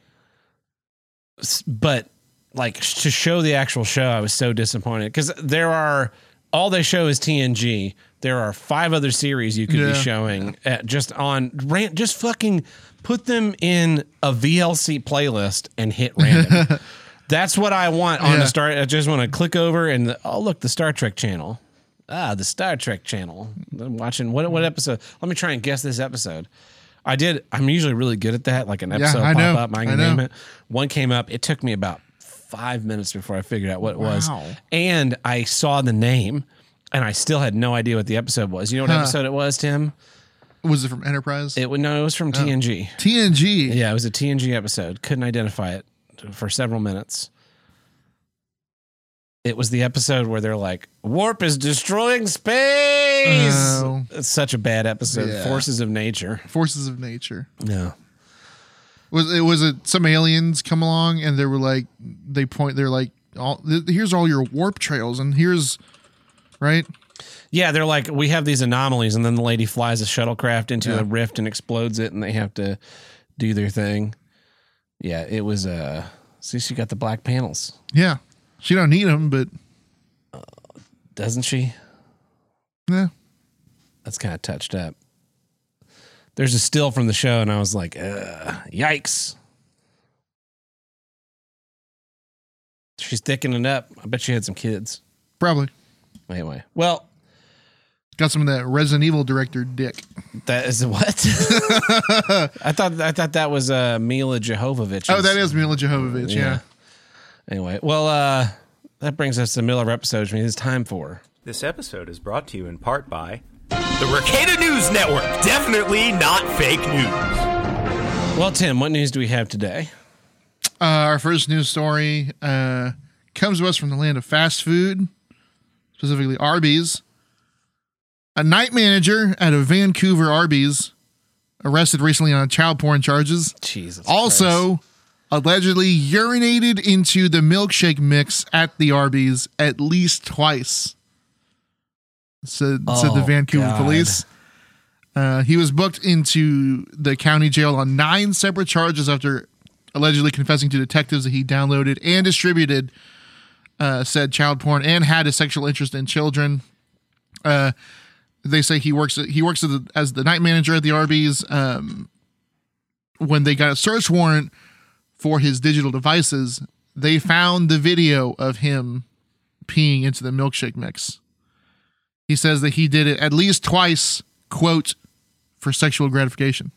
but like to show the actual show, I was so disappointed because there are all they show is TNG. There are five other series you could Yeah. be showing at, just on rant. Just fucking put them in a VLC playlist and hit random. (laughs) That's what I want on Yeah. the Star. I just want to click over and the, oh look, the Star Trek channel. Ah, the Star Trek channel. I'm watching what what episode? Let me try and guess this episode. I did. I'm usually really good at that. Like an episode I pop know. up, I I can know. name it. One came up. It took me about five minutes before I figured out what it was, Wow. and I saw the name, and I still had no idea what the episode was. You know what Huh. episode it was, Tim? Was it from Enterprise? It would no, it was from oh. TNG. TNG. Yeah, it was a TNG episode. Couldn't identify it for several minutes. It was the episode where they're like, "Warp is destroying space." Oh. It's such a bad episode. Yeah. Forces of nature. Forces of Nature. Yeah. Was it was it some aliens come along and they were like they point they're like all here's all your warp trails and here's right Yeah, they're like, we have these anomalies, and then the lady flies a shuttlecraft into a rift and explodes it, and they have to do their thing. Yeah, it was. uh See, she got the black panels, yeah she don't need them but doesn't she? yeah That's kind of touched up. There's a still from the show, and I was like, uh, yikes. She's thickening up. I bet she had some kids. probably Anyway, well, got some of that Resident Evil director dick that is what (laughs) I thought. I thought that was uh, Milla Jovovich. oh that is Milla Jovovich yeah, Anyway, well, uh, that brings us to the middle of our episode, which means it's time for. This episode is brought to you in part by the Ricada News Network. Definitely not fake news. Well, Tim, what news do we have today? Uh, our first news story uh, comes to us from the land of fast food, specifically Arby's. A night manager at a Vancouver Arby's arrested recently on child porn charges. Jesus. Also, allegedly urinated into the milkshake mix at the Arby's at least twice. Said, said the Oh, Vancouver God. police. Uh, he was booked into the county jail on nine separate charges after allegedly confessing to detectives that he downloaded and distributed uh, said child porn and had a sexual interest in children. Uh, they say he works he works as the, as the night manager at the Arby's. Um, when they got a search warrant for his digital devices, they found the video of him peeing into the milkshake mix. He says that he did it at least twice, quote, for sexual gratification.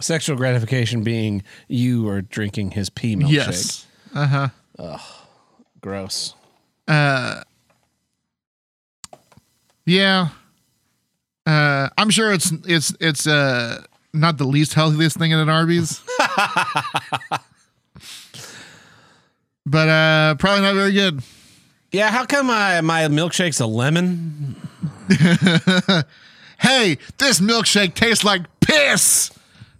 Sexual gratification being you are drinking his pee milkshake. Yes. Uh huh. Ugh. Gross. Uh. Yeah. Uh, I'm sure it's it's it's uh not the least healthiest thing at an Arby's. (laughs) but uh probably not very good. Yeah, how come my, my milkshake's a lemon? (laughs) Hey, this milkshake tastes like piss.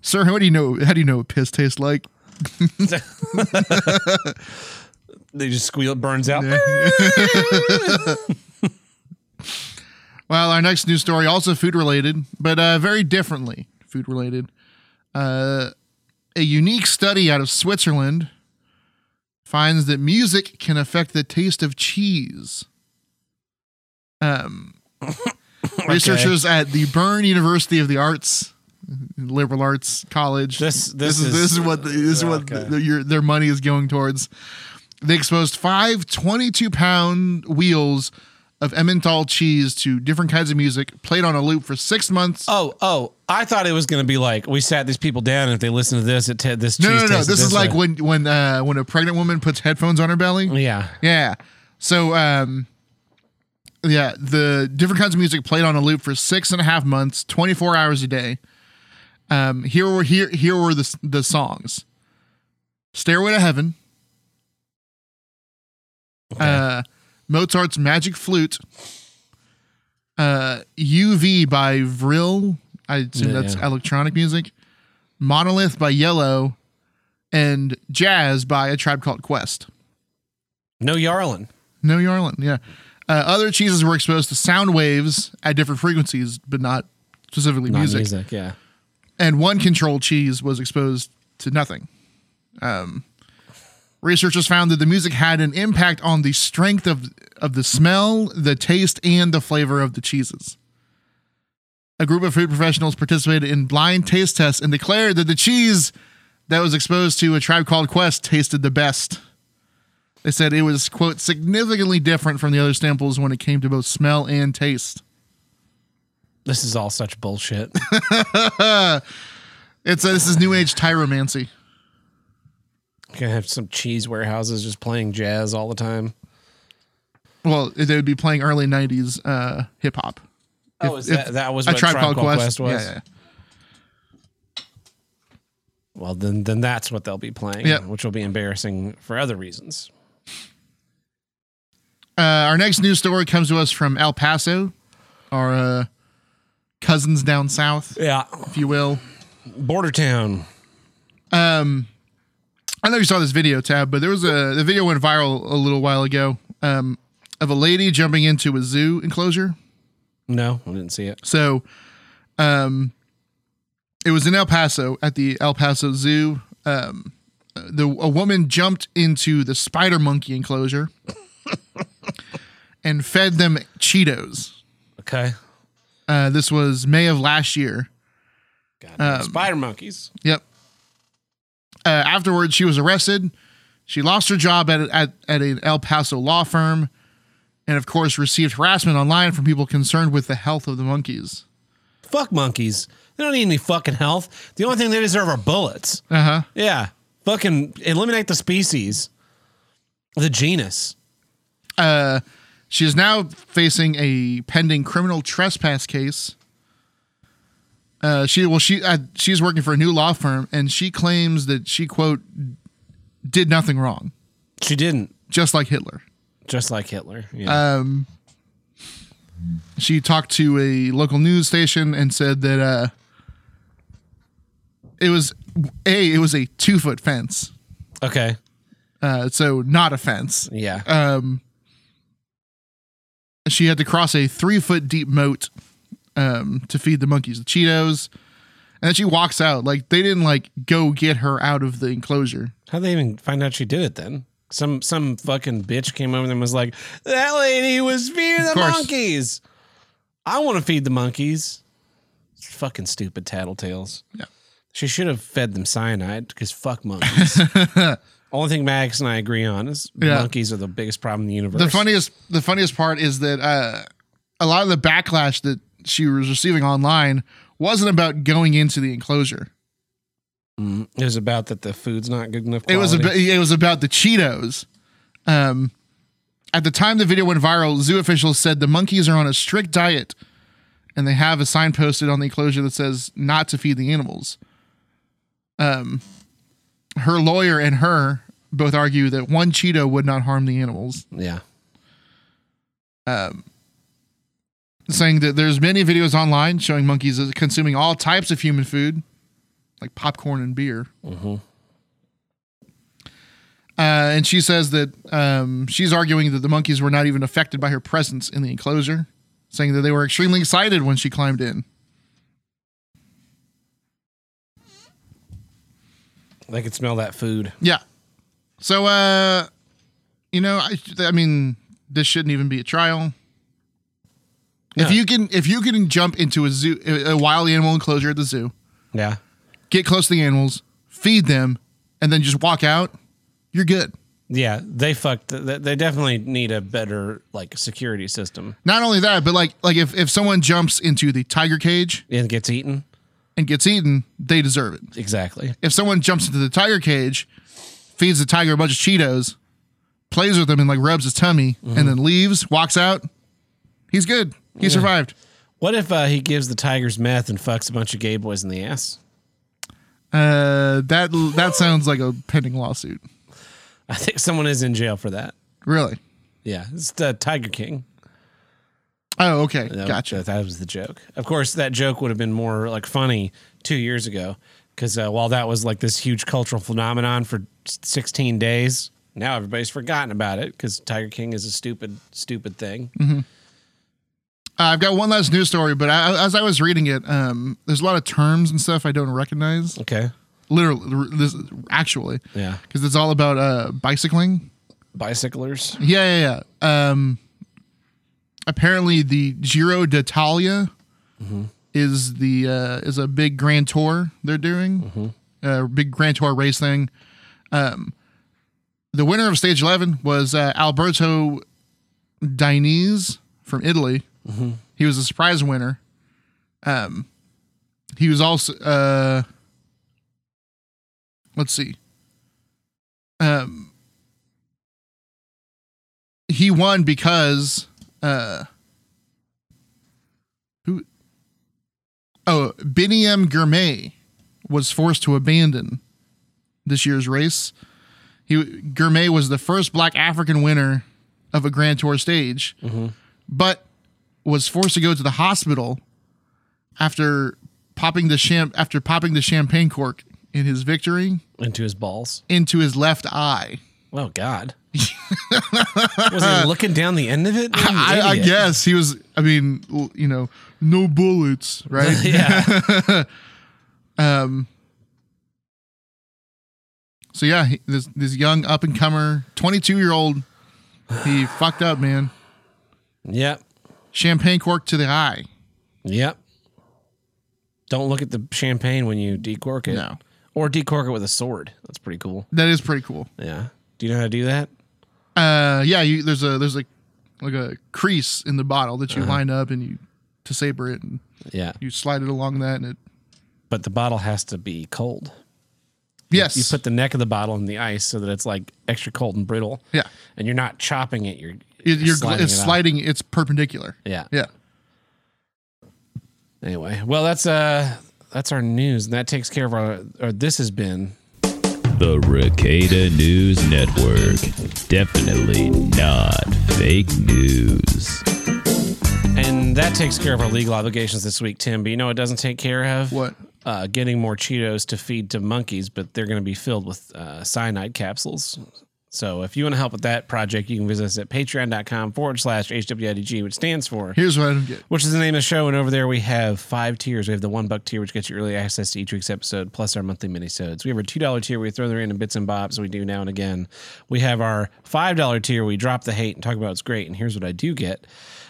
Sir, what do you know? How do you know what piss tastes like? (laughs) They just squeal, it burns out. (laughs) Well, our next news story also food related, but uh, very differently food related. Uh, a unique study out of Switzerland finds that music can affect the taste of cheese. Um, (laughs) researchers at the Bern University of the Arts, liberal arts college. This- this is, is- this is what the, this is what Okay. the, your, their money is going towards. They exposed five 22 pound wheels of Emmental cheese to different kinds of music, played on a loop for six months. Oh, oh! I thought it was going to be like we sat these people down, and if they listen to this, it t- this no, no, no. tasted This is like when when uh, when a pregnant woman puts headphones on her belly. yeah, Yeah. So, um, yeah, the different kinds of music played on a loop for six and a half months, 24 hours a day. Um, here were here here were the the songs: "Stairway to Heaven," uh, Mozart's Magic Flute, uh, "UV" by Vril. I assume Yeah, that's yeah. electronic music. "Monolith" by Yello, and "Jazz" by A Tribe Called Quest. no Yarlin. No Yarlin, yeah. Uh, other cheeses were exposed to sound waves at different frequencies, but not specifically Not music. music. Yeah. And one controlled cheese was exposed to nothing. Um, Researchers found that the music had an impact on the strength of, of the smell, the taste, and the flavor of the cheeses. A group of food professionals participated in blind taste tests and declared that the cheese that was exposed to a tribe called Quest tasted the best. They said it was, quote, significantly different from the other samples when it came to both smell and taste. This is all such bullshit. (laughs) It's uh, this is new age tyromancy. Gonna have some cheese warehouses just playing jazz all the time. Well, they would be playing early '90s uh, hip hop. Oh, If- is that, that was a what tribe called Quest, Quest was? Yeah, yeah. Well, then then that's what they'll be playing, Yep. which will be embarrassing for other reasons. Uh, our next news story comes to us from El Paso, our uh, cousins down south, Yeah, if you will. border town. Um, I know you saw this video, Tab, but there was a the video went viral a little while ago um, of a lady jumping into a zoo enclosure. No, I didn't see it. So, um, it was in El Paso at the El Paso Zoo. Um, the a woman jumped into the spider monkey enclosure and fed them Cheetos. Okay, Uh, this was May of last year. God, spider monkeys. Yep. Uh, afterwards, she was arrested. She lost her job at, at, at an El Paso law firm and, of course, received harassment online from people concerned with the health of the monkeys. Fuck monkeys. They don't need any fucking health. The only thing they deserve are bullets. Uh huh. Yeah, fucking eliminate the species, the genus. Uh, she is now facing a pending criminal trespass case. Uh, she well she uh, she's working for a new law firm and she claims that she quote did nothing wrong, She didn't, just like Hitler. just like Hitler. Yeah. Um, she talked to a local news station and said that uh, it was a it was a two foot fence, okay. uh, so not a fence. Yeah. Um, she had to cross a three foot deep moat um, to feed the monkeys the Cheetos, and then she walks out. Like they didn't like go get her out of the enclosure. How'd they even find out she did it then? Some some fucking bitch came over and was like, "That lady was feeding the monkeys. I want to feed the monkeys." Fucking stupid tattletales. Yeah. She should have fed them cyanide because fuck monkeys. (laughs) Only thing Max and I agree on is Yeah. monkeys are the biggest problem in the universe. The funniest the funniest part is that uh, a lot of the backlash that she was receiving online wasn't about going into the enclosure. Mm, it was about that the food's not good enough. It was about, it was about the Cheetos. Um, at the time the video went viral, zoo officials said the monkeys are on a strict diet, and they have a sign posted on the enclosure that says not to feed the animals. Um, her lawyer and her both argue that one Cheeto would not harm the animals, yeah. Saying that there's many videos online showing monkeys consuming all types of human food, like popcorn and beer. Uh, and she says that um, she's arguing that the monkeys were not even affected by her presence in the enclosure, saying that they were extremely excited when she climbed in. They could smell that food. Yeah. So, uh, you know, I, I mean, this shouldn't even be a trial. If you can, if you can jump into a zoo, a wild animal enclosure at the zoo, Yeah. get close to the animals, feed them, and then just walk out, you're good. Yeah, they fucked. They definitely need a better like security system. Not only that, but like, like if if someone jumps into the tiger cage And gets eaten. and gets eaten, they deserve it. Exactly. if someone jumps into the tiger cage, feeds the tiger a bunch of Cheetos, plays with him and like rubs his tummy, and mm-hmm. then leaves, walks out, he's good. He survived. What if uh, he gives the tigers meth and fucks a bunch of gay boys in the ass? Uh, that that sounds like a pending lawsuit. I think someone is in jail for that. Really? Yeah, it's the Tiger King. Oh, okay, That- gotcha. That, was the joke. Of course, that joke would have been more like funny two years ago because uh, while that was like this huge cultural phenomenon for 16 days, now everybody's forgotten about it because Tiger King is a stupid, stupid thing. Uh, I've got one last news story, but I, as I was reading it, um, there's a lot of terms and stuff I don't recognize. Okay. literally this actually Yeah. because it's all about uh bicycling. Bicyclers. Yeah, yeah, yeah. Um, apparently the Giro d'Italia is the uh, is a big Grand Tour they're doing, a big Grand Tour race thing. Um, the winner of stage eleven was uh, Alberto Dainese from Italy. He was a surprise winner. Um, he was also uh, let's see. Um, he won because uh who oh Biniam Girmay was forced to abandon this year's race. He Girmay was the first black African winner of a Grand Tour stage, but was forced to go to the hospital after popping the champ after popping the champagne cork in his victory Into his balls. into his left eye. Oh God. (laughs) was he looking down the end of it? I, I guess he was. I mean, you know, no bullets, right? (laughs) yeah. (laughs) um. so yeah, he, this this young up and comer, twenty two year old, he fucked up, man. Yep. Champagne cork to the eye. Yep. Don't look at the champagne when you decork it. No. Or decork it with a sword. That's pretty cool. That is pretty cool. Yeah. Do you know how to do that? Uh, yeah, you, there's a there's a like a crease in the bottle that you line up and you to saber it and Yeah. you slide it along that and it. But the bottle has to be cold. Yes, You put the neck of the bottle in the ice so that it's like extra cold and brittle. yeah. And you're not chopping it. You're, It, you're sliding it's it sliding. It's perpendicular. Yeah. Yeah. Anyway, well, that's uh, that's our news, and that takes care of our. Or this has been The Ricada News Network. Definitely not fake news. And that takes care of our legal obligations this week, Tim. But you know what doesn't take care of? What? Uh, getting more Cheetos to feed to monkeys, but they're going to be filled with uh, cyanide capsules. So if you want to help with that project, you can visit us at patreon.com forward slash HWIDG, which stands for Here's what I don't get. which is the name of the show. And over there, we have five tiers. We have the one buck tier, which gets you early access to each week's episode, plus our monthly minisodes. We have our two dollar tier, where we throw the random bits and bobs we do now and again. We have our five dollar tier, where we drop the hate and talk about what's great. And here's what I do get.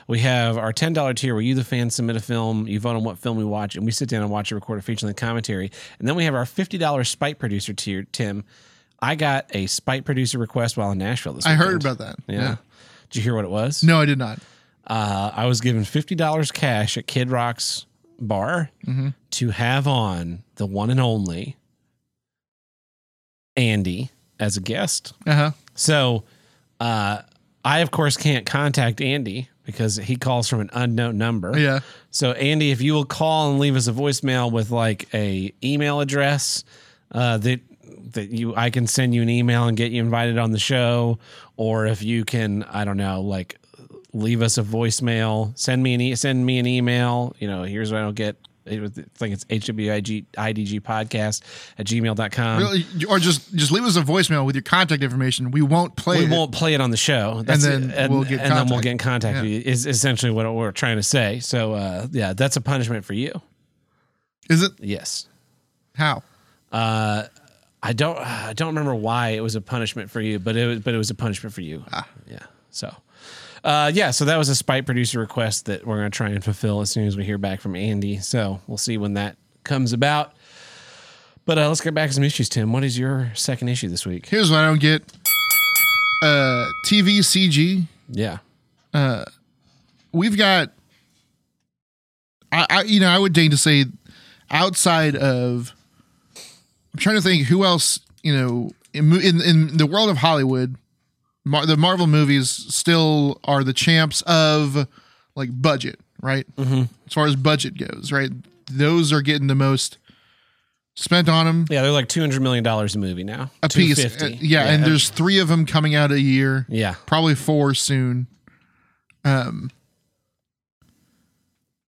We have our ten dollar tier, where you, the fan, submit a film, you vote on what film we watch, and we sit down and watch it, record a feature length commentary. And then we have our fifty dollar spite producer tier, Tim. I got a spite producer request while in Nashville this I weekend. heard about that. Yeah. Did you hear what it was? No, I did not. uh, I was given fifty dollars cash at Kid Rock's bar to have on the one and only Andy as a guest. Uh huh. So uh, I of course can't contact Andy because he calls from an unknown number. Yeah. So Andy, if you will call and leave us a voicemail with like a email address uh, that that you I can send you an email and get you invited on the show, or if you can I don't know like leave us a voicemail, send me an e- send me an email. You know, here's what I don't get. it I think it's HWIG IDG podcast at gmail.com. Really, or just just leave us a voicemail with your contact information. We won't play we it. won't play it on the show. That's then it. we'll get and then we'll get in contact Yeah. with you. Is essentially what we're trying to say. So uh, yeah, that's a punishment for you. Is it Yes. how? Uh, I don't. I don't remember why it was a punishment for you, but it was. But it was a punishment for you. Ah. Yeah. So. Uh, yeah, so that was a spite producer request that we're going to try and fulfill as soon as we hear back from Andy. So we'll see when that comes about. But uh, let's get back to some issues, Tim. What is your second issue this week? Here's what I don't get. Uh, TV CG. Yeah. We've got. I, I you know I would deign to say, outside of. I'm trying to think who else you know in in, in the world of Hollywood. Mar- the Marvel movies still are the champs of like budget, right? Mm-hmm. As far as budget goes, right? Those are getting the most spent on them. Yeah, they're like two hundred million dollars a movie now. a piece. 250. Uh, yeah, and there's three of them coming out a year. yeah, Probably four soon. Um,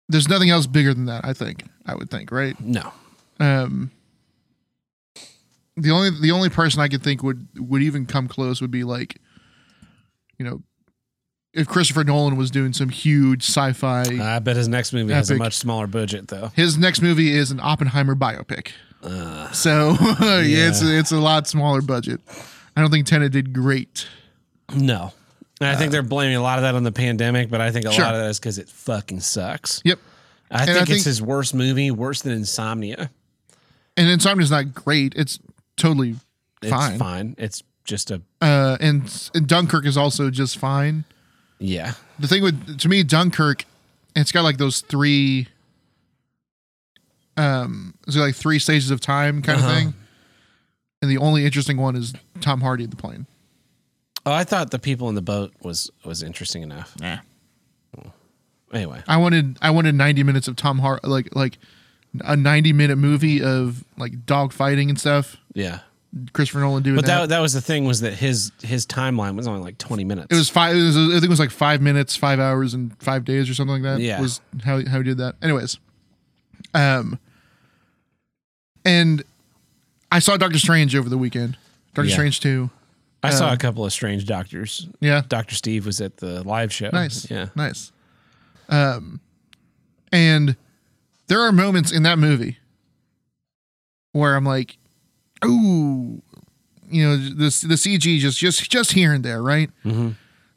there's nothing else bigger than that. I think. I would think, right? no, Um, the only the only person I could think would would even come close would be like, you know, if Christopher Nolan was doing some huge sci-fi. I bet his next movie has a Epic. much smaller budget though. his next movie is an Oppenheimer biopic. Uh, So (laughs) yeah, it's it's a lot smaller budget. I don't think Tenet did great. No. And I think they're blaming a lot of that on the pandemic, but I think a Uh, Sure. lot of that is because it fucking sucks. Yep. I And I think it's think- his worst movie, worse than Insomnia. And Insomnia's not great. It's totally It's fine. fine. It's just a Uh, and, and Dunkirk is also just fine. yeah. The thing with to me Dunkirk, it's got like those three, um, it's like three stages of time kind of Uh-huh. thing. And the only interesting one is Tom Hardy at the plane. Oh, I thought the people in the boat was was interesting enough. Yeah. Anyway, I wanted I wanted 90 minutes of Tom Hart like like a 90 minute movie of like dog fighting and stuff. yeah. Christopher Nolan doing But that. that that was the thing was that his his timeline was only like 20 minutes. It was five. It was, I think it was like five minutes, five hours, and five days or something like that. Yeah. was how how he did that. Anyways, um, and I saw Doctor Strange over the weekend. Doctor Yeah. Strange two. I saw uh, a couple of strange doctors. Yeah, Dr. Steve was at the live show. nice. Yeah. nice. Um, and there are moments in that movie where I'm like, ooh, you know, the the CG just just just here and there, right? Mm-hmm.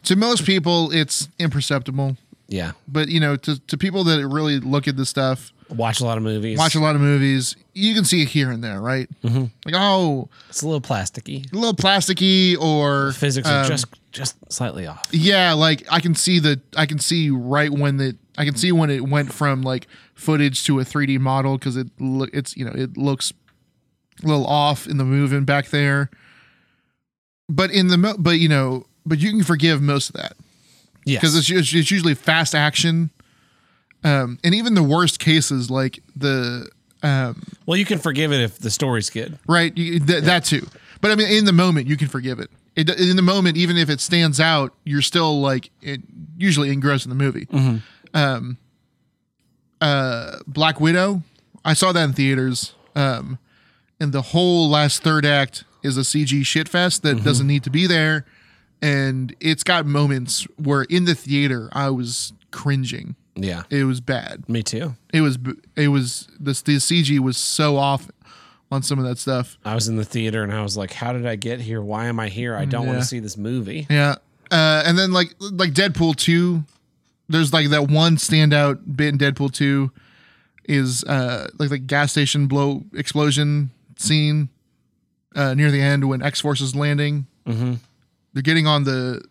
To most people, it's imperceptible. Yeah. but you know to, to people that really look at this stuff Watch a lot of movies. watch a lot of movies you can see it here and there right Mm-hmm. like oh It's a little plasticky. a little plasticky or Physics are um, just just slightly off. yeah like i can see the i can see right when the i can see when it went from like footage to a 3d model because it look it's you know it looks a little off in the moving back there but in the mo- but you know but you can forgive most of that Yes. because it's, it's it's usually fast action um and even the worst cases like the um well, you can forgive it if the story's good. right you, th- that too but i mean in the moment you can forgive it. it in the moment even if it stands out you're still like it, usually engrossed in the movie um uh black widow i saw that in theaters um and the whole last third act is a cg shitfest that doesn't need to be there and it's got moments where in the theater i was cringing Yeah. it was bad Me too. it was it was the, the cg was so off on some of that stuff I was in the theater and I was like, how did I get here? Why am I here? I don't want to see this movie. Yeah. Uh, and then like like Deadpool 2, there's like that one standout bit in Deadpool 2 is uh like the gas station blow explosion scene uh near the end when X Force is landing. Mhm. They're getting on the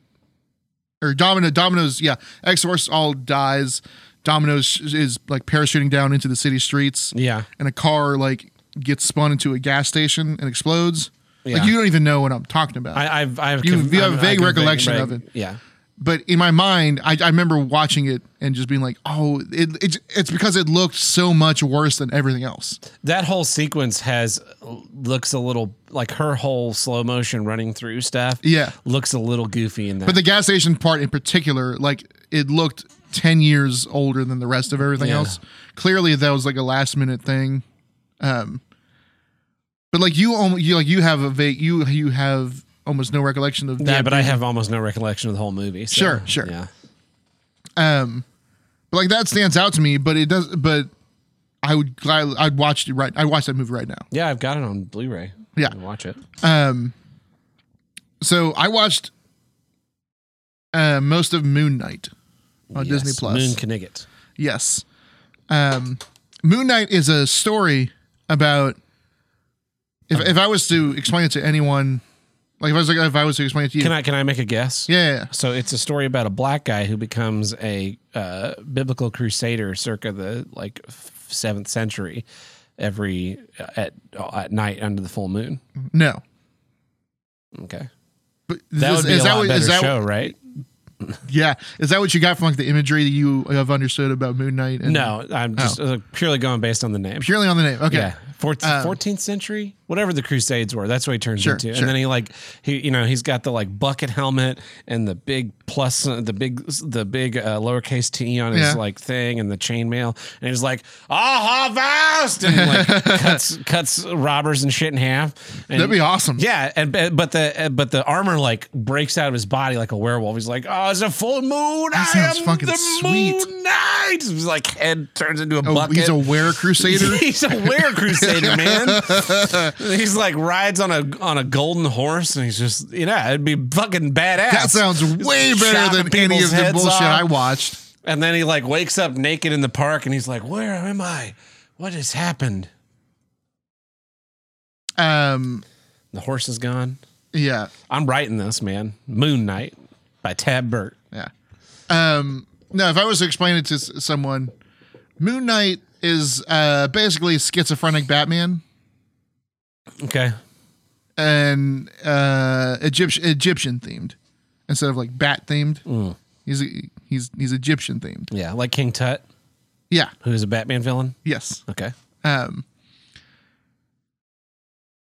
or Domino Domino's yeah, X Force all dies. Domino's is like parachuting down into the city streets Yeah. and a car like gets spun into a gas station and explodes. Yeah. Like you don't even know what I'm talking about. I, I've, I've, You- con- you have a vague recollection vague- of it. Yeah. But in my mind, I, I remember watching it and just being like, "Oh, it, it's it's because it looked so much worse than everything else." That whole sequence has looks a little like her whole slow motion running through stuff. Yeah. looks a little goofy in that. But the gas station part in particular, like it looked ten years older than the rest of everything Yeah. else. Clearly, that was like a last minute thing. Um, but like you, almost, you like you have a vague you you have almost no recollection of that. yeah, but I have almost no recollection of the whole movie. so, Sure, sure. Yeah, Um, but like that stands out to me. But it does. But I would gladly, I'd watch it right. I'd watch that movie right now. yeah, I've got it on Blu-ray. Yeah. Watch it. Um, so I watched uh, most of Moon Knight on Disney Plus. Moon Knigget. yes. Um, Moon Knight is a story about. If, if I was to explain it to anyone, like if I was like, if I was to explain it to you, Can I can I make a guess? yeah. So it's a story about a black guy who becomes a uh, biblical crusader circa the like seventh century, every uh, at at night under the full moon. no. Okay, But that is- would be a that lot what- better is that show, right? Yeah, is that what you got from like the imagery that you have understood about Moon Knight? And No, I'm just uh, purely going based on the name. purely on the name. Okay, Yeah, 14th, Um, century, whatever the Crusades were. That's what he turns Sure, into. sure. And then he like he you know he's got the like bucket helmet and the big plus uh, the big the big uh, lowercase t on his Yeah. like thing and the chainmail and he's like ah vast and like (laughs) cuts cuts robbers and shit in half. And, that'd be awesome. Yeah, and but the but the armor like breaks out of his body like a werewolf. He's like, "Oh, it's a full moon. That I sounds am fucking the sweet. moon knight." His like head turns into a Oh, bucket. he's a were crusader. (laughs) He's a were (laughs) crusader. Man. (laughs) he's like rides on a on a golden horse, and he's just you know it'd be fucking badass. That sounds way Just better than any of the bullshit off. I watched. And then he like wakes up naked in the park, and he's like, "Where am I? What has happened?" Um, The horse is gone. yeah, I'm writing this, man. Moon Knight by Tab Burt. yeah. Um, no, if I was to explain it to someone, Moon Knight is uh, basically schizophrenic Batman Okay. and uh, Egyptian Egyptian themed instead of like bat themed. Mm. He's he's he's Egyptian themed. Yeah, like King Tut, Yeah. who's a Batman villain. Yes. Okay. Um.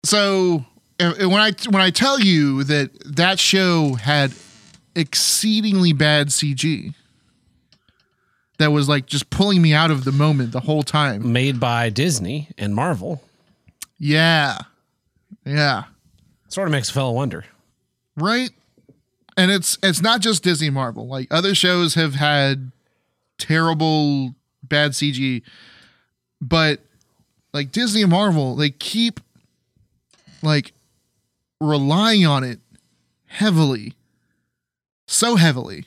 So when I when I tell you that that show had exceedingly bad CG, that was like just pulling me out of the moment the whole time. Made by Disney and Marvel. Yeah, yeah, Sort of makes a fellow wonder. right. And it's it's not just Disney Marvel. Like other shows have had terrible bad CG, but like Disney and Marvel, they keep like relying on it heavily. So heavily.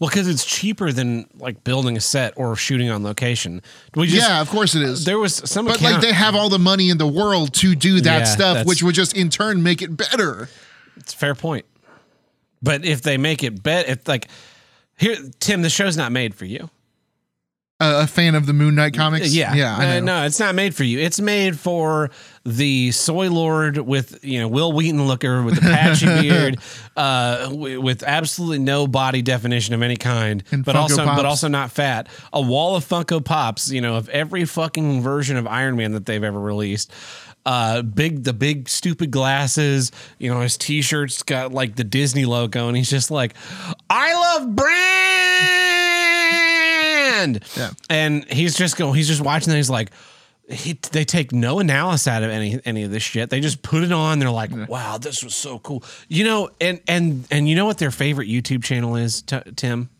Well, because it's cheaper than like building a set or shooting on location. We just, yeah, of course it is. There was some but account- like they have all the money in the world to do that Yeah, stuff, which would just in turn make it better. It's a fair point. But if they make it bet, if like here, Tim, the show's not made for you. A fan of the Moon Knight comics? Yeah, Yeah, I Uh, no, it's not made for you. It's made for the soy lord with you know Wil Wheaton looker with the patchy (laughs) beard, uh, with absolutely no body definition of any kind, And but Funko also Pops. but also not fat. A wall of Funko Pops, you know, of every fucking version of Iron Man that they've ever released. Uh, big the big stupid glasses, you know, his t-shirt's got like the Disney logo, and he's just like, I love brand. Yeah. And he's just going, he's just watching that. He's like, he, they take no analysis out of any any of this shit. They just put it on. They're like, "Wow, this was so cool." You know, and and and you know what their favorite YouTube channel is, T- Tim?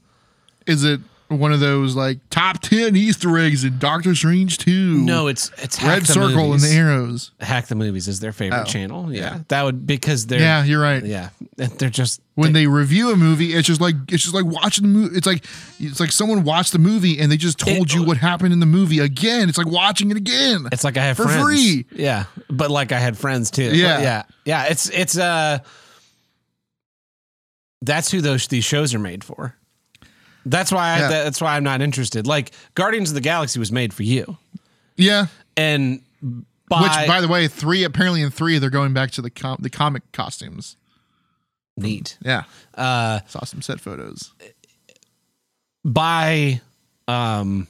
Is it one of those like top 10 Easter eggs in Doctor Strange 2? No, it's it's Hack Red the Circle movies. and the arrows. Hack the movies is their favorite Oh, channel. Yeah. that would because they're Yeah, you're right. yeah they're just when they review a movie, it's just like it's just like watching the movie. It's like it's like someone watched the movie and they just told It- you what happened in the movie again. It's like watching it again. It's like I have for friends. free. Yeah, but like I had friends too. Yeah. But yeah, yeah. It's it's uh, that's who those these shows are made for. That's why I, Yeah. that's why I'm not interested. Like Guardians of the Galaxy was made for you, Yeah. and by, Which, by the way, three apparently in three they're going back to the com- the comic costumes. neat. Yeah, Uh, saw some set photos. by um,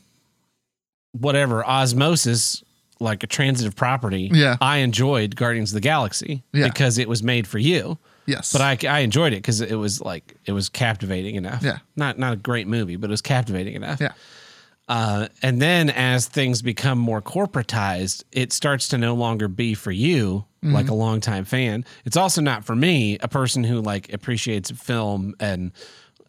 whatever osmosis, like a transitive property. Yeah. I enjoyed Guardians of the Galaxy Yeah. because it was made for you. Yes, but I, I enjoyed it because it was like it was captivating enough. Yeah. not not a great movie, but it was captivating enough. yeah, Uh, and then as things become more corporatized, it starts to no longer be for you, Mm-hmm. like a longtime fan. It's also not for me, a person who like appreciates film and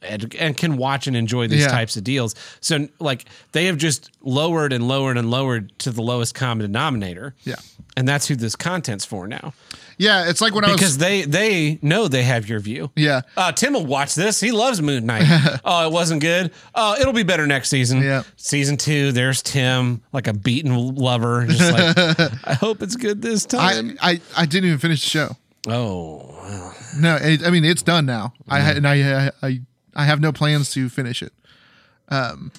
and, and can watch and enjoy these Yeah. types of deals. So like they have just lowered and lowered and lowered to the lowest common denominator. Yeah. And that's who this content's for now. yeah. It's like when I Because they they know they have your view. yeah. Uh, Tim will watch this. He loves Moon Knight. (laughs) oh, it wasn't good. Oh, it'll be better next season. Yeah. Season two, there's Tim, like a beaten lover. Just like, (laughs) I hope it's good this time. I, I I didn't even finish the show. oh, well. No, it, I mean it's done now. I and I, I I have no plans to finish it. Um,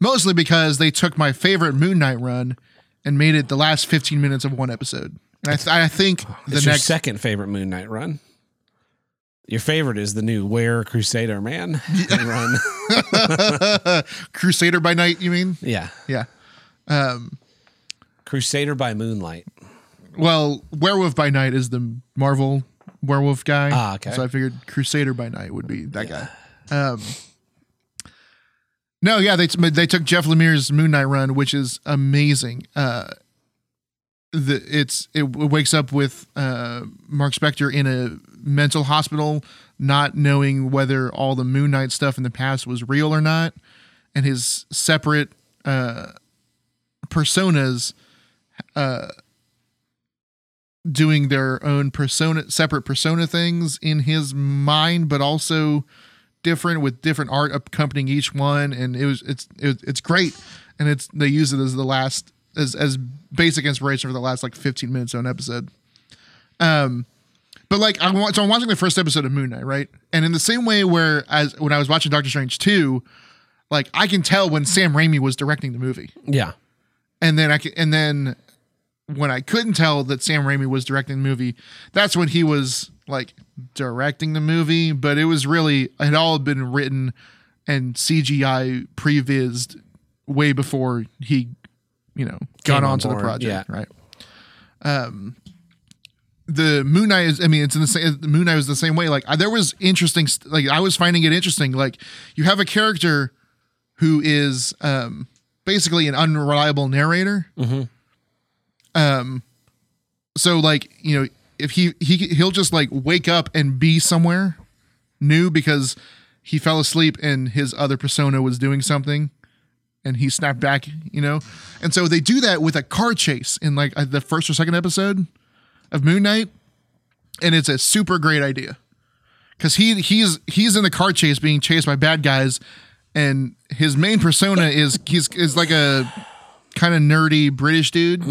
mostly because they took my favorite Moon Knight run and made it the last 15 minutes of one episode. And I, th- I think (sighs) the it's your next second favorite Moon Knight run. Your favorite is the new Where Crusader Man (laughs) (laughs) run. (laughs) Crusader by Night. You mean? Yeah. Yeah. Crusader by Moonlight. Well, Werewolf by Night is the Marvel werewolf guy. Ah, okay. So I figured Crusader by Night would be that guy. Um, no, yeah, they they took Jeff Lemire's Moon Knight run, which is amazing. Uh, the it's it wakes up with uh, Mark Spector in a mental hospital, not knowing whether all the Moon Knight stuff in the past was real or not, and his separate uh, personas uh, doing their own persona separate persona things in his mind but also different with different art accompanying each one and it was it's it, it's great. And it's they use it as the last as as basic inspiration for the last like 15 minutes of an episode. Um but like I want so I'm watching the first episode of Moon Knight right? And in the same way where as when I was watching Doctor Strange 2 like I can tell when Sam Raimi was directing the movie. Yeah. and then I can, and then when I couldn't tell that Sam Raimi was directing the movie, that's when he was like directing the movie. But it was really it had all been written and CGI prevised way before he, you know, got Came on onto the project. yeah. Right. Um, the Moon Knight is. I mean, it's in the same. The Moon Knight was the same way. Like I, there was interesting. st- Like I was finding it interesting. Like you have a character who is um basically an unreliable narrator. Um, so like you know, if he he he'll just like wake up and be somewhere new because he fell asleep and his other persona was doing something and he snapped back, you know? And so they do that with a car chase in like uh, the first or second episode of Moon Knight. And it's a super great idea. Cause he he's he's in the car chase being chased by bad guys, and his main persona is he's is like a kind of nerdy British dude.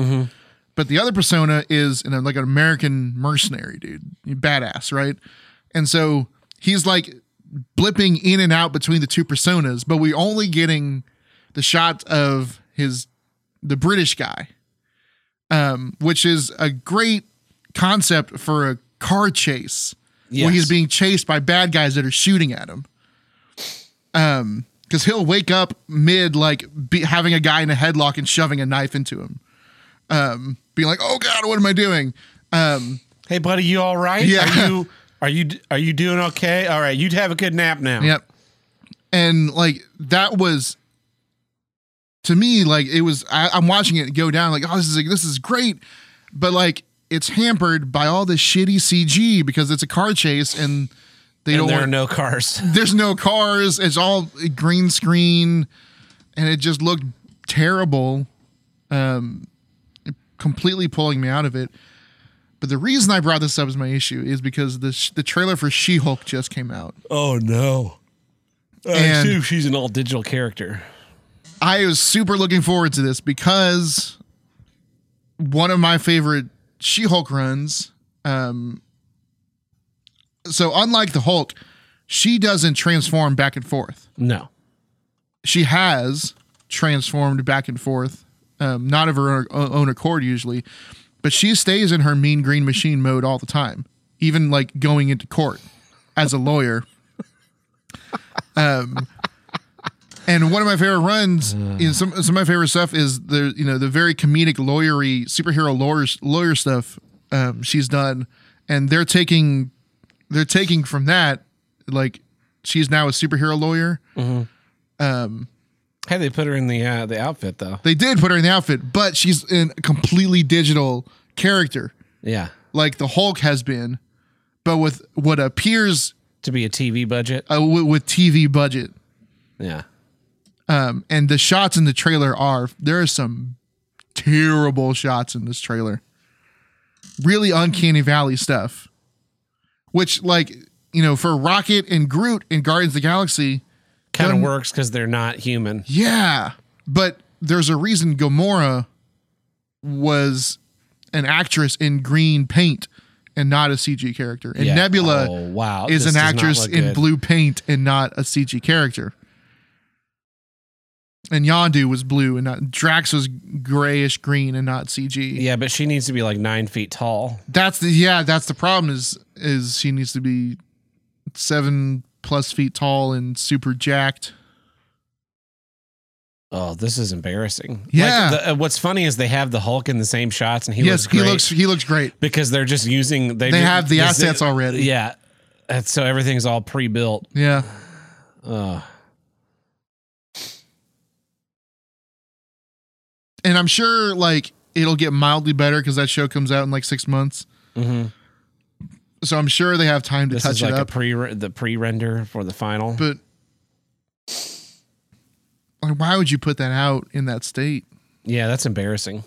But the other persona is in a, like an American mercenary dude, badass, right? And so he's like blipping in and out between the two personas, but we're only getting the shot of his the British guy, um, which is a great concept for a car chase where he's being chased by bad guys that are shooting at him. Um, because he'll wake up mid like be, having a guy in a headlock and shoving a knife into him, um, being like, "Oh God, what am I doing?" Um, Hey, buddy, you all right? Yeah. Are you are you are you doing okay? All right, you'd have a good nap now. Yep. And like that was to me like it was I, I'm watching it go down like oh this is like, this is great, but like it's hampered by all this shitty CG because it's a car chase and they And don't there are no cars. (laughs) there's no cars it's all green screen and it just looked terrible um completely pulling me out of it but the reason I brought this up as my issue is because the sh- the trailer for She-Hulk just came out Oh no. I And- she's an all digital character. I was super looking forward to this because one of my favorite She-Hulk runs. Um, so unlike the Hulk, she doesn't transform back and forth. No. She has transformed back and forth, um, not of her own- accord usually, but she stays in her mean green machine mode all the time, even like going into court as a lawyer. (laughs) Um, and one of my favorite runs, you know, some some of my favorite stuff is the you know the very comedic lawyery superhero lawyer lawyer stuff um, she's done, and they're taking they're taking from that like she's now a superhero lawyer. Hey, they put her in the uh, the outfit though. They did put her in the outfit, but she's in a completely digital character, Yeah. like the Hulk has been, but with what appears To be a TV budget. uh, with, with TV budget. Yeah. Um, and the shots in the trailer are there are some terrible shots in this trailer, really uncanny valley stuff. Which, like you know, for Rocket and Groot in Guardians of the Galaxy, Kind of works because they're not human. Yeah, but there's a reason Gamora was an actress in green paint and not a CG character, and Yeah. Nebula Oh, wow. is This an actress in blue paint and not a CG character. And Yondu was blue and not Drax was grayish green and not CG. Yeah, but she needs to be like nine feet tall. That's the yeah, that's the problem is is she needs to be seven plus feet tall and super jacked. Oh, this is embarrassing. Yeah. Like the, uh, what's funny is they have the Hulk in the same shots, and he yes, looks he great looks he looks great. because they're just using. They, They ju- have the assets already. Yeah, and so everything's all pre-built. Yeah. Ugh. And I'm sure like it'll get mildly better because that show comes out in like six months. Mhm. So I'm sure they have time to This touch is it like a up. pre the pre-render for the final. but like, why would you put that out in that state? yeah, that's embarrassing.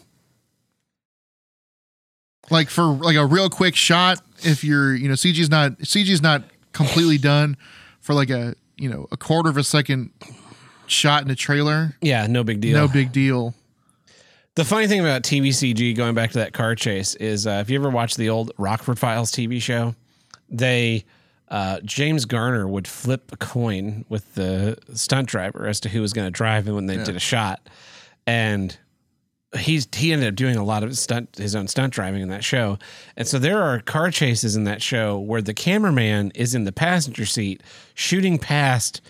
like for like a real quick shot if you're you know cg's not cg's not completely done for like a you know a quarter of a second shot in a trailer Yeah, no big deal. no big deal The funny thing about TV CG, going back to that car chase, is uh, if you ever watched the old Rockford Files TV show, they uh, James Garner would flip a coin with the stunt driver as to who was going to drive and when they did a shot, and he's he ended up doing a lot of stunt his own stunt driving in that show, and so there are car chases in that show where the cameraman is in the passenger seat shooting past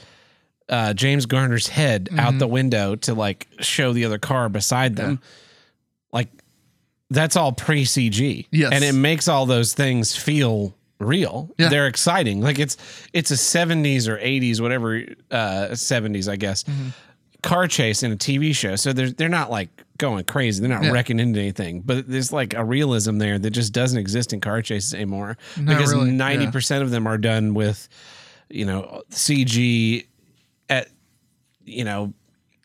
uh, James Garner's head out the window to like show the other car beside them. Like that's all pre CG. Yes. And it makes all those things feel real. Yeah. They're exciting. Like it's it's a 70s or 80s, whatever uh 70s, I guess. Mm-hmm. Car chase in a TV show. So they're they're not like going crazy. They're not Yeah. wrecking into anything. But there's like a realism there that just doesn't exist in car chases anymore. Not because really, 90% of them are done with you know, CG you know,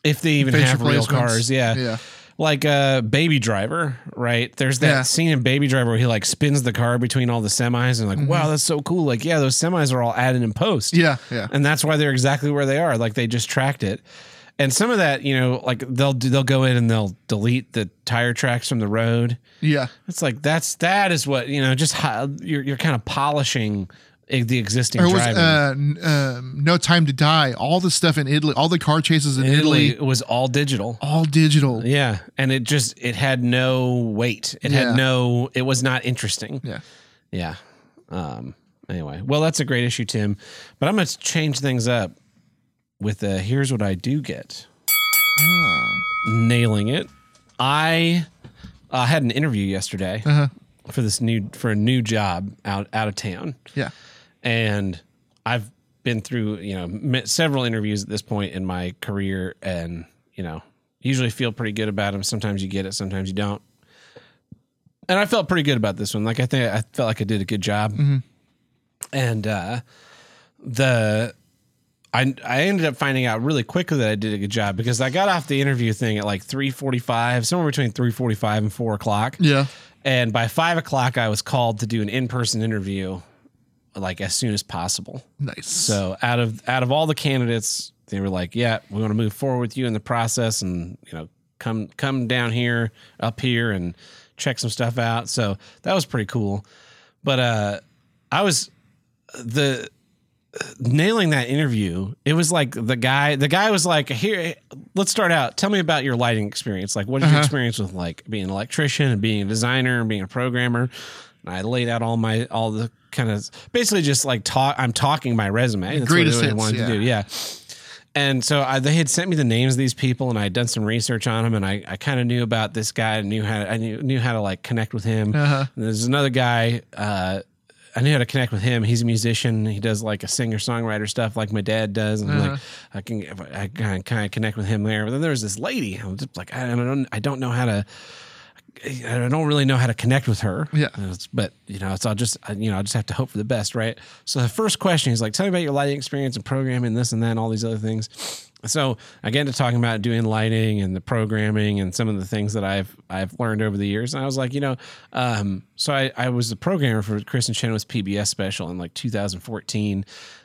if they even have real cars, yeah. Yeah. Like uh Baby Driver, right? There's that Yeah. scene in Baby Driver where he like spins the car between all the semis and like, wow, that's so cool. Like, yeah, those semis are all added in post. Mm-hmm. yeah yeah And that's why they're exactly where they are. Like they just tracked it. And some of that, you know, like they'll do, they'll go in and they'll delete the tire tracks from the road. yeah It's like that's that is what you know. Just how, you're you're kind of polishing the existing or was uh, um, no time to die all the stuff in italy all the car chases in in Italy, italy it was all digital. all digital Yeah, and it just it had no weight. It Yeah. had no. It was not interesting. yeah Yeah. Um. Anyway, well, that's a great issue, Tim. But I'm going to change things up with uh here's what I do get. Nailing it. I uh, had an interview yesterday Uh-huh. for this new for a new job out out of town yeah and I've been through you know several interviews at this point in my career, and you know usually feel pretty good about them. Sometimes you get it, sometimes you don't. And I felt pretty good about this one. Like I think I felt like I did a good job. And uh, the I I ended up finding out really quickly that I did a good job because I got off the interview thing at like three forty five, somewhere between three forty five and four o'clock. yeah And by five o'clock, I was called to do an in person interview, like as soon as possible. nice So out of out of all the candidates, they were like, "Yeah, we want to move forward with you in the process, and you know, come come down here, up here, and check some stuff out." So that was pretty cool. But uh, I was the nailing that interview. It was like the guy. The guy was like, "Here, let's start out. Tell me about your lighting experience. Like, what is your experience with like being an electrician and being a designer and being a programmer?" And I laid out all my all the kind of basically just like talk. I'm talking my resume. That's Greatest what I wanted yeah. to do. Yeah. And so I, they had sent me the names of these people, and I had done some research on them, and I, I kind of knew about this guy. I knew how I knew knew how to like connect with him. Uh-huh. And there's another guy. Uh, I knew how to connect with him. He's a musician. He does like a singer songwriter stuff, like my dad does, and like I can I kind of connect with him there. But then there was this lady. I was just like I don't I don't know how to. I don't really know how to connect with her. Yeah. But you know, so I'll just you know I just have to hope for the best, right? So the first question is like, tell me about your lighting experience and programming, this and that, and all these other things. So I get into talking about doing lighting and the programming and some of the things that I've I've learned over the years. And I was like, you know, um, so I, I was the programmer for Kristin Chenoweth's PBS special in like 2014.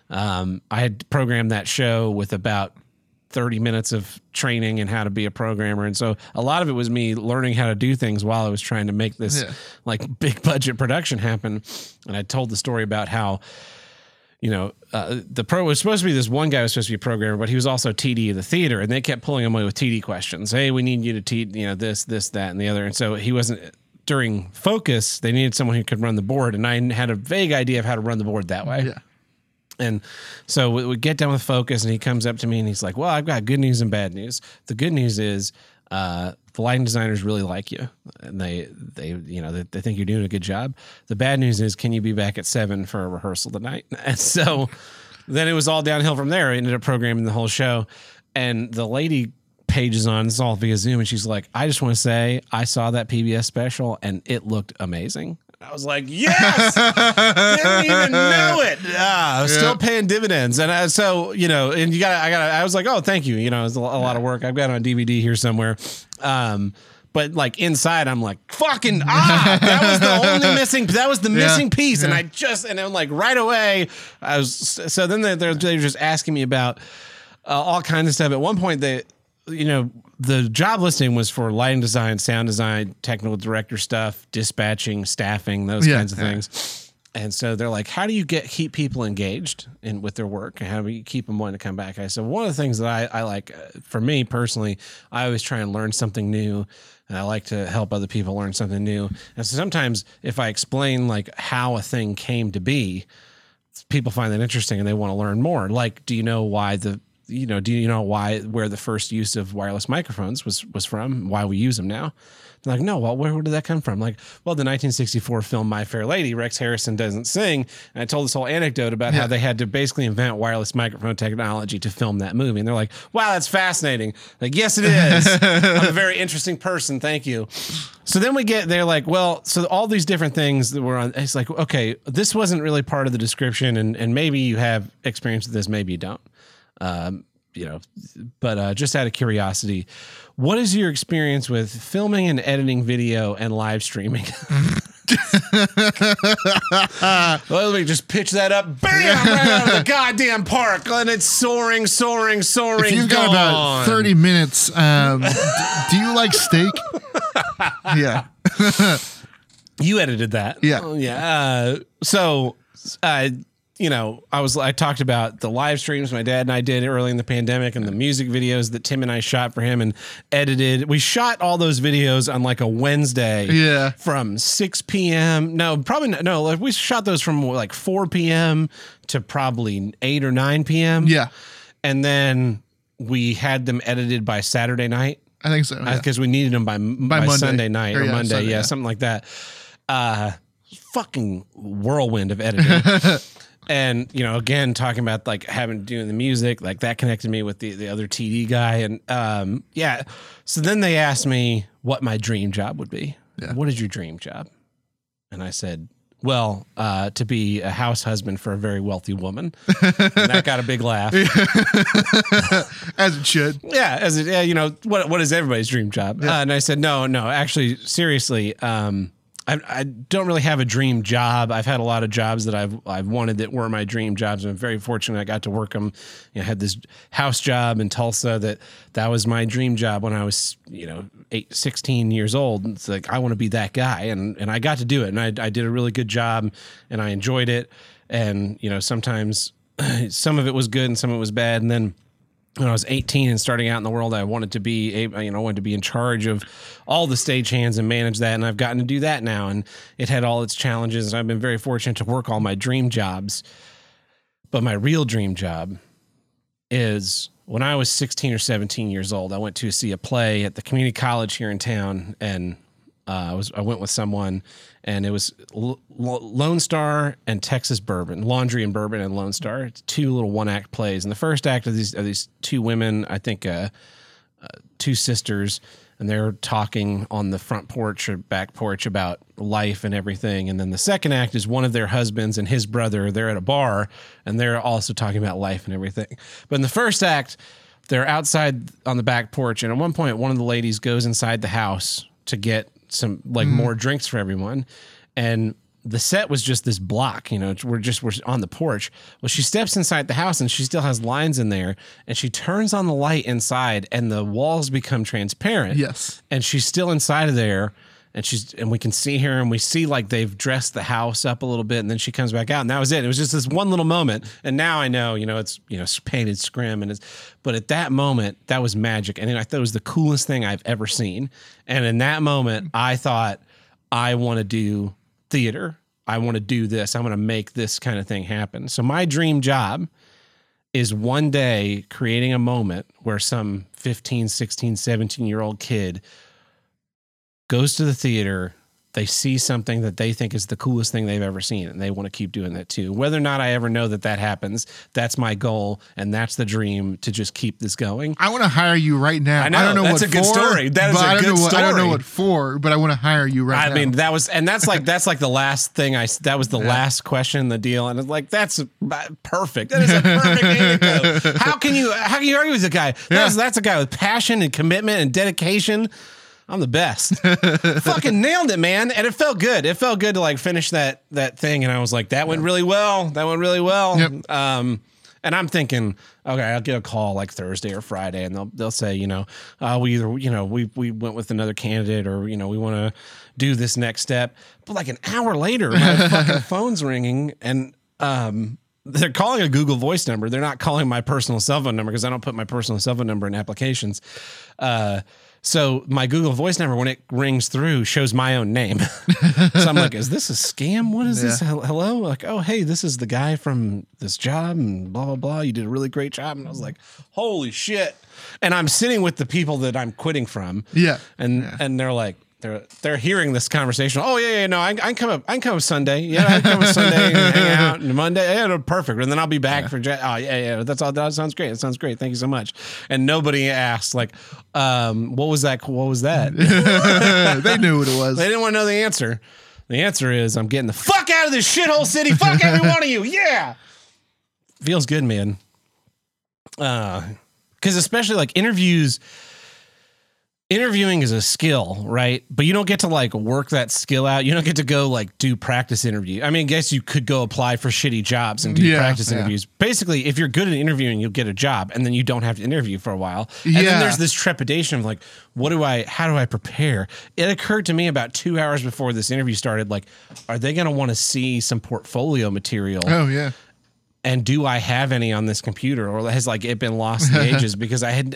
Um, I had programmed that show with about 30 minutes of training and how to be a programmer. And so a lot of it was me learning how to do things while I was trying to make this Yeah. like big budget production happen. And I told the story about how, you know, uh, the pro was supposed to be this one guy was supposed to be a programmer, but he was also TD of the theater, and they kept pulling him away with TD questions. Hey, we need you to teach, you know, this, this, that, and the other. And so he wasn't during focus. They needed someone who could run the board, and I had a vague idea of how to run the board that way. Yeah. And so we, we get done with focus, and he comes up to me and he's like, "Well, I've got good news and bad news. The good news is uh, the lighting designers really like you, and they they you know they, they think you're doing a good job. The bad news is, can you be back at seven for a rehearsal tonight?" (laughs) And so then it was all downhill from there. I ended up programming the whole show, and the lady pages on it's all via Zoom, and she's like, "I just want to say I saw that PBS special, and it looked amazing." I was like, "Yes." (laughs) didn't even know it. Ah, I was still paying dividends, and I, so you know, and you got, I got, I was like, oh, thank you. You know, it's a, a lot of work. I've got it on DVD here somewhere. Um, but like inside, I'm like, fucking (laughs) ah, that was the only missing, that was the Yeah, missing piece. And. I just, and I'm like right away, I was, so then they're, they're, they're just asking me about uh, all kinds of stuff. At one point, they, you know, the job listing was for lighting design, sound design, technical director stuff, dispatching, staffing, those Yeah, kinds of yeah. things. And so they're like, "How do you get keep people engaged in with their work, and how do you keep them wanting to come back?" I said, "One of the things that I, I like, uh, for me personally, I always try and learn something new, and I like to help other people learn something new. And so sometimes, if I explain like how a thing came to be, people find that interesting and they want to learn more. Like, do you know why the you know, do you know why where the first use of wireless microphones was was from? Why we use them now? They're like, no, well, where, where did that come from? Like, well, the 1964 film My Fair Lady, Rex Harrison doesn't sing. And I told this whole anecdote about how they had to basically invent wireless microphone technology to film that movie. And they're like, wow, that's fascinating. Like, yes, it is. (laughs) I'm a very interesting person. Thank you. So then we get they're like, well, so all these different things that were on. It's like, okay, this wasn't really part of the description, and and maybe you have experience with this, maybe you don't. Um, you know, but uh, just out of curiosity, what is your experience with filming and editing video and live streaming? (laughs) well, let me just pitch that up, bam, right out of the (laughs) goddamn park, and it's soaring, soaring, soaring. If you've got about 30 minutes, um, do you like steak? (laughs) yeah. You edited that. Yeah. Oh, yeah. Uh, so, uh, you know, I was I talked about the live streams my dad and I did early in the pandemic and the music videos that Tim and I shot for him and edited. We shot all those videos on like a Wednesday. Yeah. From 6 p.m. No, probably not, no. Like we shot those from like 4 p.m. to probably 8 or 9 p.m. Yeah. And then we had them edited by Saturday night I think so. yeah. because we needed them by, by, Monday. Sunday night or, Or, yeah, Monday, Sunday, yeah, yeah. something like that. Uh, fucking whirlwind of editing. (laughs) and you know, again, talking about like having doing the music, like that connected me with the the other TD guy, and um, yeah. So then they asked me what my dream job would be. Yeah. What is your dream job? And I said. Well, uh, to be a house husband for a very wealthy woman, and that got a big laugh. (laughs) As it should. Yeah, as it, yeah, you know, what what is everybody's dream job? Uh, and I said, no, no, actually, seriously, um, I, I don't really have a dream job. I've had a lot of jobs that I've I've wanted that were my dream jobs. I'm very fortunate I got to work them. You know, I had this house job in Tulsa that that was my dream job when I was you know eight, 16 years old. It's like I want to be that guy, and and I got to do it, and I I did a really good job, and I enjoyed it. And you know, sometimes (clears throat) some of it was good and some of it was bad, and then when I was 18 and starting out in the world, I wanted to be, a, you know, wanted to be in charge of all the stagehands and manage that. And I've gotten to do that now. And it had all its challenges. And I've been very fortunate to work all my dream jobs. But my real dream job is when I was 16 or 17 years old, I went to see a play at the community college here in town. And uh, I was I went with someone, and it was L- L- Lone Star and Texas Bourbon, Laundry and Bourbon and Lone Star. It's two little one act plays, and the first act of these of these two women, I think, uh, uh, two sisters, and they're talking on the front porch or back porch about life and everything. And then the second act is one of their husbands and his brother. They're at a bar, and they're also talking about life and everything. But in the first act, they're outside on the back porch, and at one point, one of the ladies goes inside the house to get some like more drinks for everyone, and the set was just this block. You know, we're just we're on the porch. Well, she steps inside the house, and she still has lines in there, and she turns on the light inside, and the walls become transparent Yes. and she's still inside of there and she's and we can see her and we see like they've dressed the house up a little bit and then she comes back out and that was it. It was just this one little moment and now i know you know it's you know painted scrim and it's but at that moment that was magic and i thought it was the coolest thing i've ever seen and in that moment i thought i want to do theater i want to do this i want to make this kind of thing happen. So my dream job is one day creating a moment where some 15, 16, 17 year old kid goes to the theater, they see something that they think is the coolest thing they've ever seen, and they want to keep doing that too. Whether or not I ever know that that happens, that's my goal, and that's the dream to just keep this going. I want to hire you right now. I know, don't know that's what a good for, story. That is a I don't good know what, I don't know what for, but I want to hire you right I now. I mean, that was, and that's like that's like the last thing I. That was the last question in the deal, and it's like that's uh, perfect. That is a (laughs) perfect anecdote. How can you how can you argue with a guy? That's that's a guy with passion and commitment and dedication. I'm the best. (laughs) Fucking nailed it, man. And it felt good. It felt good to like finish that that thing. And I was like, that went really well. That went really well. Yep. Um, and I'm thinking, okay, I'll get a call like Thursday or Friday, and they'll they'll say, you know, uh, we either you know we we went with another candidate, or you know we want to do this next step. But like an hour later, my (laughs) fucking phone's ringing, and um, they're calling a Google Voice number. They're not calling my personal cell phone number because I don't put my personal cell phone number in applications. Uh, so my Google Voice number, when it rings through, shows my own name. (laughs) so I'm like, "Is this a scam? What is this? Hello?" Like, "Oh, hey, this is the guy from this job, and blah blah blah. You did a really great job." And I was like, "Holy shit!" And I'm sitting with the people that I'm quitting from. Yeah. and and they're like. They're, they're hearing this conversation. Oh yeah, yeah, no, I, I can come up. I can come up Sunday. Yeah, I can come up Sunday and hang (laughs) out. And Monday, yeah, perfect. And then I'll be back for. Ja- Oh yeah, yeah. That's all. That sounds great. That sounds great. Thank you so much. And nobody asked like, um, what was that? What was that? (laughs) (laughs) they knew what it was. They didn't want to know the answer. The answer is I'm getting the fuck out of this shithole city. Fuck every one of you. Yeah. Feels good, man. Uh because especially like interviews interviewing is a skill, right? But you don't get to like work that skill out. You don't get to go like do practice interview. I mean, I guess you could go apply for shitty jobs and do Yeah, practice yeah. interviews. Basically, if you're good at interviewing, you'll get a job and then you don't have to interview for a while. And Yeah. then there's this trepidation of like, what do I how do I prepare? It occurred to me about 2 hours before this interview started like, are they going to want to see some portfolio material? oh yeah. And do I have any on this computer or has like it been lost in (laughs) ages because I had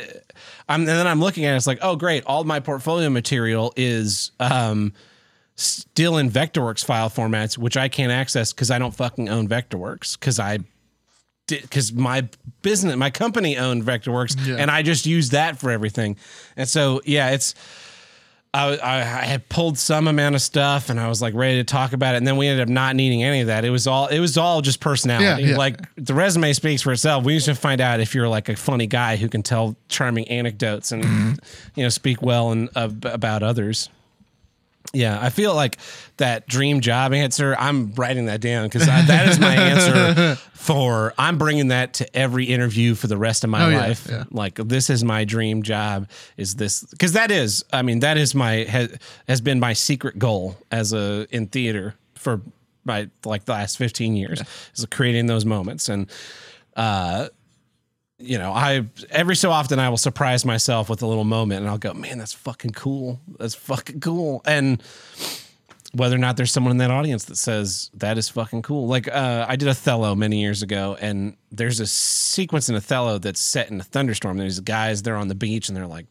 I'm and then I'm looking at it it's like oh great all my portfolio material is um still in Vectorworks file formats which I can't access cuz I don't fucking own Vectorworks cuz I did because my business my company owned Vectorworks Yeah. and I just used that for everything and so yeah it's I, I I had pulled some amount of stuff and I was like ready to talk about it. And then we ended up not needing any of that. It was all, it was all just personality. Yeah, yeah. Like the resume speaks for itself. We need to find out if you're like a funny guy who can tell charming anecdotes and, Mm-hmm. you know, speak well and ab- about others. Yeah, I feel like that dream job answer. I'm writing that down because that is my answer (laughs) for. I'm bringing that to every interview for the rest of my Oh, yeah, life. yeah. Like this is my dream job. Is this because that is? I mean, that is my has, has been my secret goal as a in theater for my like the last 15 years is creating those moments and uh you know, I every so often I will surprise myself with a little moment and I'll go, man, that's fucking cool. That's fucking cool. And whether or not there's someone in that audience that says that is fucking cool. Like uh, I did Othello many years ago, and there's a sequence in Othello that's set in a thunderstorm. There's guys they're on the beach and they're like,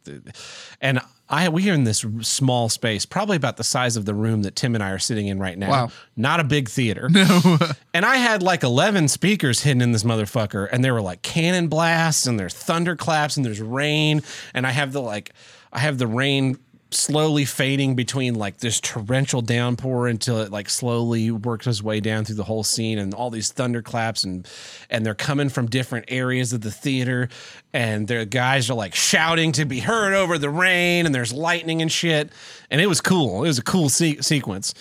and I we are in this small space, probably about the size of the room that Tim and I are sitting in right now. Wow. Not a big theater. No. (laughs) and I had like 11 speakers hidden in this motherfucker, and there were like cannon blasts, and there's thunderclaps, and there's rain, and I have the like, I have the rain slowly fading between like this torrential downpour until it like slowly works its way down through the whole scene and all these thunderclaps and and they're coming from different areas of the theater and their guys are like shouting to be heard over the rain and there's lightning and shit and it was cool it was a cool se- sequence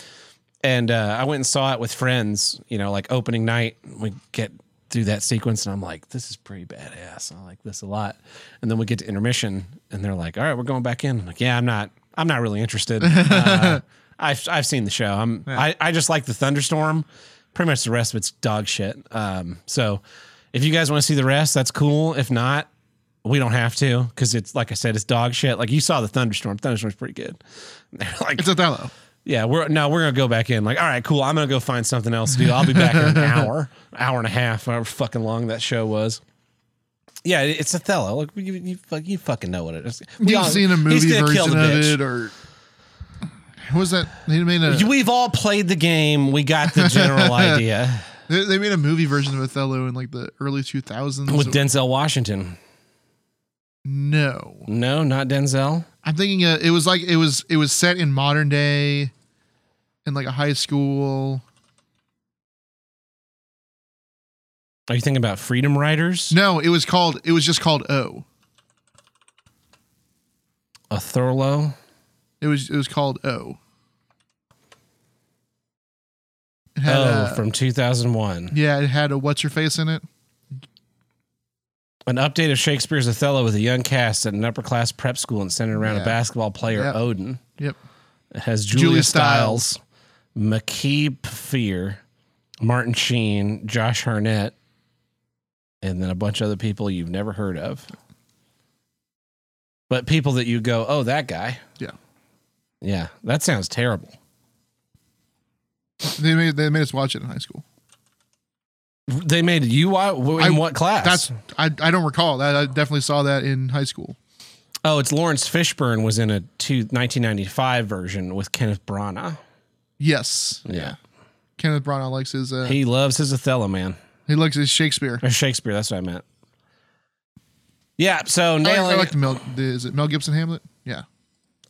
and uh, I went and saw it with friends you know like opening night we get through that sequence and I'm like, this is pretty badass. I like this a lot. And then we get to intermission and they're like, all right, we're going back in. I'm like, yeah, I'm not, I'm not really interested. (laughs) Uh, I've, I've seen the show. I'm, I, I just like the thunderstorm. Pretty much the rest of it's dog shit. Um, so if you guys want to see the rest, that's cool. If not, we don't have to because it's like I said, it's dog shit. Like you saw the thunderstorm. Thunderstorm's pretty good. (laughs) They're like, It's Othello. yeah, we're no, we're gonna go back in. Like, all right, cool. I'm gonna go find something else to do. I'll be back in an (laughs) hour, hour and a half, however fucking long that show was. Yeah, it's Othello. Like you, you, you fucking know what it is. We You've all- seen a movie version of it, or what was that? They made a We've all played the game. We got the general (laughs) idea they, they made a movie version of Othello in like the early two thousands. with Denzel Washington. no, No, not Denzel. I'm thinking uh, it was like it was it was set in modern day, in like a high school. Are you thinking about Freedom Writers? No, it was called. It was just called O. Othello. It was it was called O. It had Oh, uh, from 2001. yeah, it had a what's your face in it. An update of Shakespeare's Othello with a young cast at an upper class prep school and centered around Yeah. a basketball player, Yep. Odin. Yep. It has Julia, Julia Stiles, Stiles. Mekhi Phifer, Martin Sheen, Josh Hartnett, and then a bunch of other people you've never heard of. But people that you go, oh, that guy. Yeah. Yeah, that sounds terrible. They made they made us watch it in high school. They made you wa- in I- what class? That's I I don't recall that. I definitely saw that in high school. oh, it's Laurence Fishburne was in a two, 1995 version with Kenneth Branagh. Yes. Yeah. Kenneth Branagh likes his uh, He loves his Othello, man. Likes his Shakespeare. Or Shakespeare, that's what I meant. Yeah, so I like, nailing I like the Mel. The, is it Mel Gibson Hamlet? Yeah.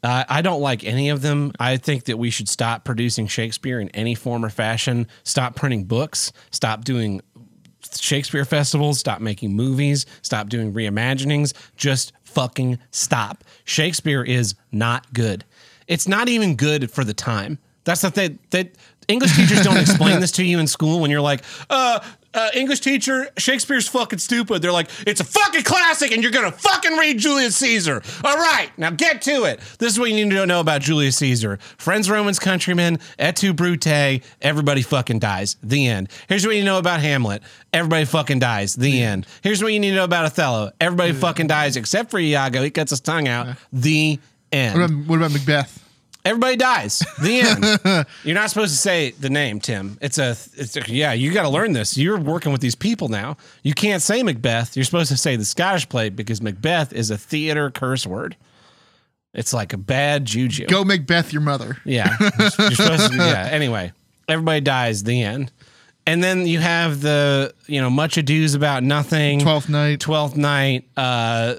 Uh, I don't like any of them. I think that we should stop producing Shakespeare in any form or fashion. Stop printing books. Stop doing Shakespeare festivals. Stop making movies. Stop doing reimaginings. Just fucking stop. Shakespeare is not good. It's not even good for the time. That's the thing. That English teachers don't explain (laughs) this to you in school when you're like, uh, uh, English teacher, Shakespeare's fucking stupid. They're like, it's a fucking classic and you're to fucking read Julius Caesar. All right, now get to it. This is what you need to know about Julius Caesar. Friends, Romans, countrymen, et tu brute, everybody fucking dies. The end. Here's what you know about Hamlet. Everybody fucking dies. The end. Here's what you need to know about Othello. Everybody fucking dies except for Iago. He cuts his tongue out. The end. What about, what about Macbeth? Everybody dies. The end. (laughs) You're not supposed to say the name, Tim. It's a, it's a yeah. You got to learn this. You're working with these people now. You can't say Macbeth. You're supposed to say the Scottish play because Macbeth is a theater curse word. It's like a bad juju. Go Macbeth your mother. Yeah. (laughs) You're supposed to, yeah. Anyway, everybody dies. The end. And then you have the, you know, much ado's about nothing. Twelfth Night. Twelfth Night. Uh,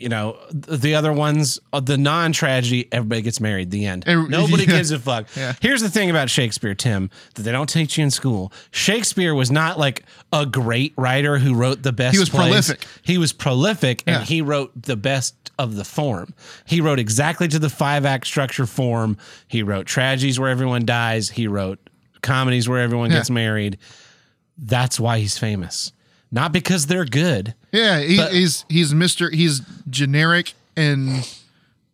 you know, the other ones, uh, the non tragedy, everybody gets married. The end. Every- (laughs) Nobody yeah. gives a fuck. Yeah. Here's the thing about Shakespeare, Tim, that they don't teach you in school. Shakespeare was not like a great writer who wrote the best. He was plays. prolific. He was prolific, and he wrote the best of the form. He wrote exactly to the five act structure form. He wrote tragedies where everyone dies. He wrote comedies where everyone Yeah. gets married. That's why he's famous. Not because they're good. Yeah, he, But- he's he's Mister. He's generic and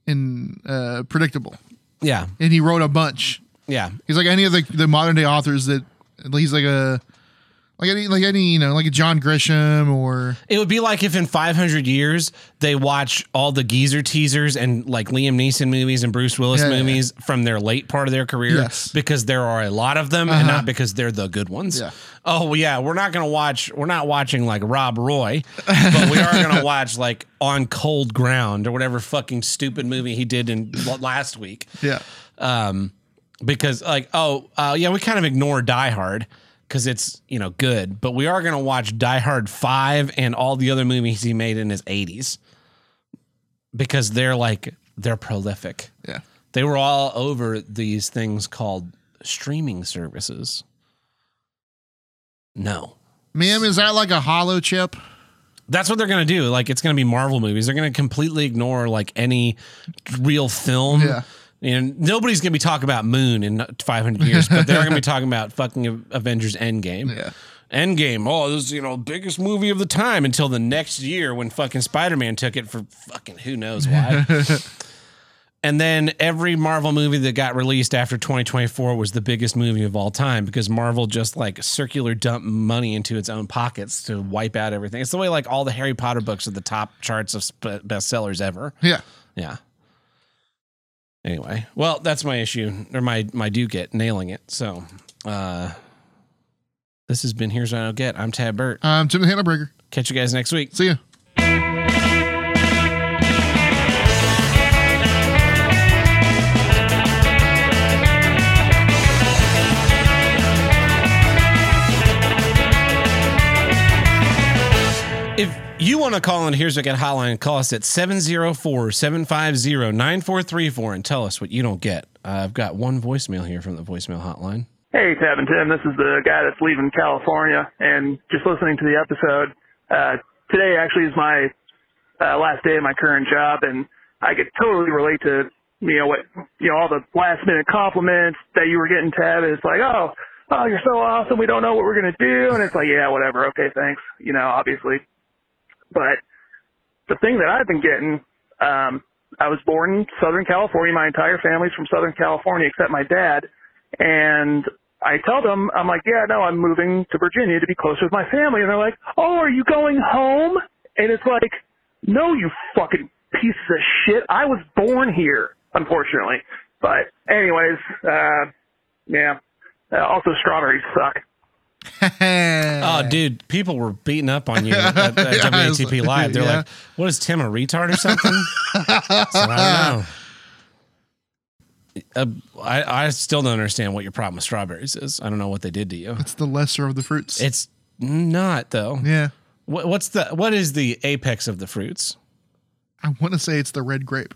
and uh, predictable, Yeah. and he wrote a bunch. Yeah. He's like any of the, the modern day authors that he's like a like any like any you know like a John Grisham or It would be like if in 500 years they watch all the geezer teasers and like Liam Neeson movies and Bruce Willis Yeah, yeah, movies from their late part of their career Yes. because there are a lot of them and not because they're the good ones. Yeah. Oh yeah, we're not going to watch we're not watching like Rob Roy, but we are going (laughs) to watch like On Cold Ground or whatever fucking stupid movie he did in last week yeah um, because like oh uh, yeah we kind of ignore Die Hard because it's you know good, but we are gonna watch Die Hard five and all the other movies he made in his eighties because they're like they're prolific. yeah. They were all over these things called streaming services. No. Ma'am, is that like a hollow chip? That's what they're gonna do. Like it's gonna be Marvel movies. They're gonna completely ignore like any real film. Yeah. And nobody's gonna be talking about Moon in 500 years, but they're gonna be (laughs) talking about fucking Avengers Endgame. Yeah. Endgame. Oh, this is you know biggest movie of the time until the next year when fucking Spider Man took it for fucking who knows why. (laughs) and then every Marvel movie that got released after 2024 was the biggest movie of all time because Marvel just like circular dump money into its own pockets to wipe out everything. It's the way like all the Harry Potter books are the top charts of sp- bestsellers ever. Yeah. Yeah. Anyway, well, that's my issue or my my do get nailing it. So, uh this has been here's what I don't get. I'm Tab Burt. Um, Tim the Handlebreaker. Catch you guys next week. See ya. If you want to call in Here's I Get hotline, call us at 704-750-9434 and tell us what you don't get. I've got one voicemail here from the voicemail hotline. Hey, Tab and Tim. This is the guy that's leaving California and just listening to the episode. Uh, today actually is my uh, last day of my current job, and I could totally relate to you know what you know all the last minute compliments that you were getting, Tab. It's like, oh, oh, you're so awesome. We don't know what we're gonna do, and it's like, yeah, whatever. Okay, thanks. You know, obviously. But the thing that I've been getting, um, I was born in Southern California. My entire family's from Southern California except my dad. And I tell them, I'm like, yeah, no, I'm moving to Virginia to be closer with my family. And they're like, oh, are you going home? And it's like, no, you fucking pieces of shit. I was born here, unfortunately. But anyways, uh, yeah. Uh, also, strawberries suck. Oh, (laughs) dude, people were beating up on you at, at (laughs) WATP Live. They're yeah. like, "What is Tim a retard or something?" I, I don't know. (laughs) Uh, I I still don't understand what your problem with strawberries is. I don't know what they did to you. It's the lesser of the fruits. It's not though. yeah. What, what's the what is the apex of the fruits? I want to say it's the red grape.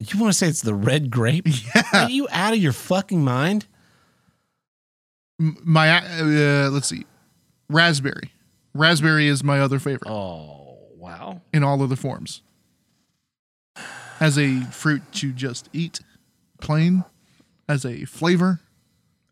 You want to say it's the red grape? Yeah. Are you out of your fucking mind? My uh, let's see, raspberry. Raspberry is my other favorite Oh wow. in all other forms. As a fruit to just eat, plain, as a flavor,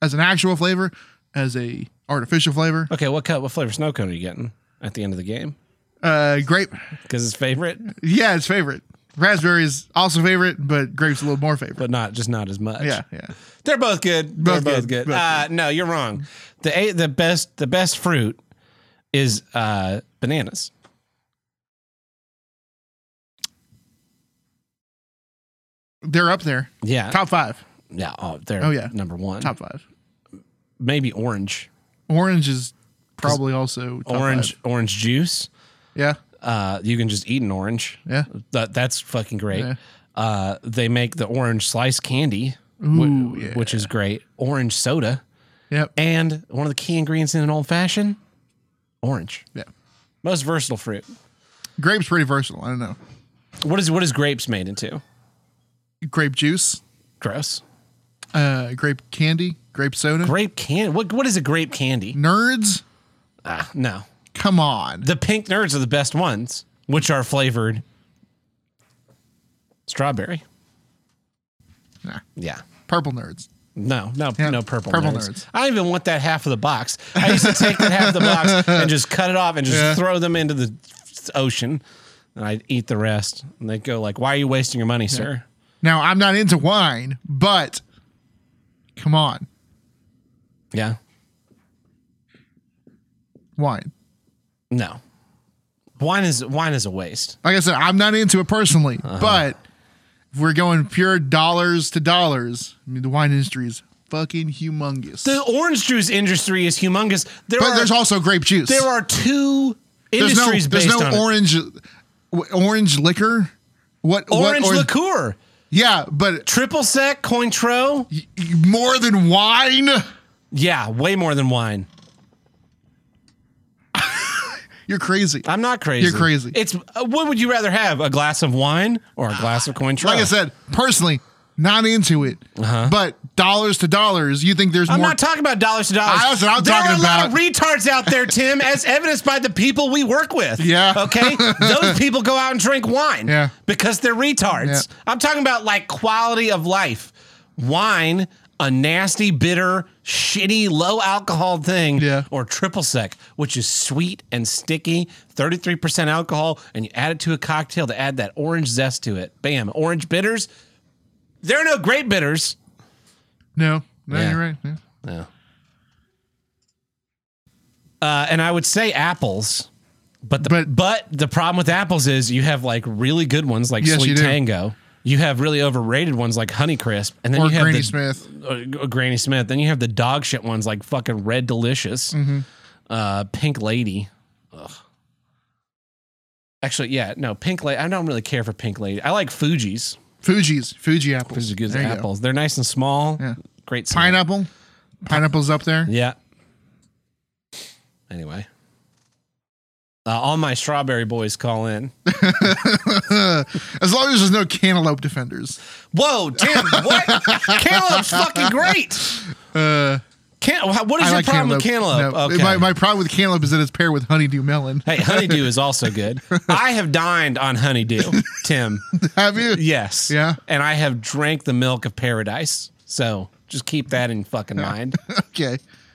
as an actual flavor, as a artificial flavor. Okay, what cut? What flavor snow cone are you getting at the end of the game? Uh, grape. Because it's favorite, Yeah, it's favorite. Raspberry is also favorite, but grape's a little more favorite. but not just not as much. Yeah, yeah. They're both good. Both They're both good. good. Both uh, no, you're wrong. The a- the best the best fruit is uh, bananas. They're up there. Yeah, Top five. yeah. Oh, they're Oh, yeah. number one. Top five. maybe orange, Orange is probably also top orange, five. orange juice. Yeah, Uh, you can just eat an orange. yeah. That that's fucking great. Yeah. Uh, they make the orange slice candy, wh- yeah. which is great. Orange soda, Yep. and one of the key ingredients in an old fashioned, orange. Yeah. Most versatile fruit. Grape's pretty versatile. I don't know. What is what is grapes made into? Grape juice, Gross. uh, grape candy, grape soda. Grape candy. What what is a grape candy? Nerds, Ah, no. Come on. The pink nerds are the best ones, which are flavored strawberry. Nah. Yeah. Purple nerds. No, no, Yeah, no purple, purple nerds. nerds. I don't even want that half of the box. I used to take that half of the box and just cut it off and just Yeah. throw them into the ocean, and I'd eat the rest. And they'd go like, "Why are you wasting your money, sir?" Now I'm not into wine, but come on, Yeah. wine. No. Wine is wine is a waste. Like I said, I'm not into it personally, Uh-huh. but if we're going pure dollars to dollars, I mean the wine industry is fucking humongous. The orange juice industry is humongous. There but are there's also grape juice. there are two there's no industries there's no orange w- orange liquor. What orange what, or- liqueur, Yeah, but triple sec, Cointreau. y- more than wine. Yeah, way more than wine. You're crazy. I'm not crazy. You're crazy. It's uh, what would you rather have? A glass of wine or a glass of Cointreau? Like I said, personally, not into it. But dollars to dollars, you think there's Uh-huh. I'm more? not talking about dollars to dollars. That's what I'm there talking are a lot of retards out there, Tim, (laughs) as evidenced by the people we work with. Yeah. Okay. Those people go out and drink wine. Yeah. Because they're retards. Yeah. I'm talking about like quality of life. Wine, a nasty, bitter, shitty, low alcohol thing. Yeah. Or triple sec, which is sweet and sticky, 33% alcohol, and you add it to a cocktail to add that orange zest to it. Bam. Orange bitters. There are no great bitters. no, no, Yeah. you're right. Yeah. Yeah. Uh, and I would say apples, but the, but But- the problem with apples is you have like really good ones like Yes, Sweet Tango. do. You have really overrated ones like Honeycrisp, and then Or you have Granny the, Smith. uh, Granny Smith. Then you have the dog shit ones like fucking Red Delicious, Mm-hmm. uh, Pink Lady. Ugh. Actually, yeah, no, Pink Lady. I don't really care for Pink Lady. I like Fuji's. Fuji's, Fuji apples. Fuji's good There you go. apples. They're nice and small. Yeah. Great. smell. Pineapple. Pineapple's up there. Yeah. Anyway. Uh, all my strawberry boys call in. (laughs) As long as there's no cantaloupe defenders. Whoa, Tim, what? (laughs) Cantaloupe's fucking great. Uh, Can- what is I your like problem with cantaloupe. cantaloupe? No, okay. my, my problem with cantaloupe is that it's paired with honeydew melon. hey, honeydew is also (laughs) good. I have dined on honeydew, Tim. Have you? Yes. Yeah. And I have drank the milk of paradise. So just keep that in fucking mind. Okay.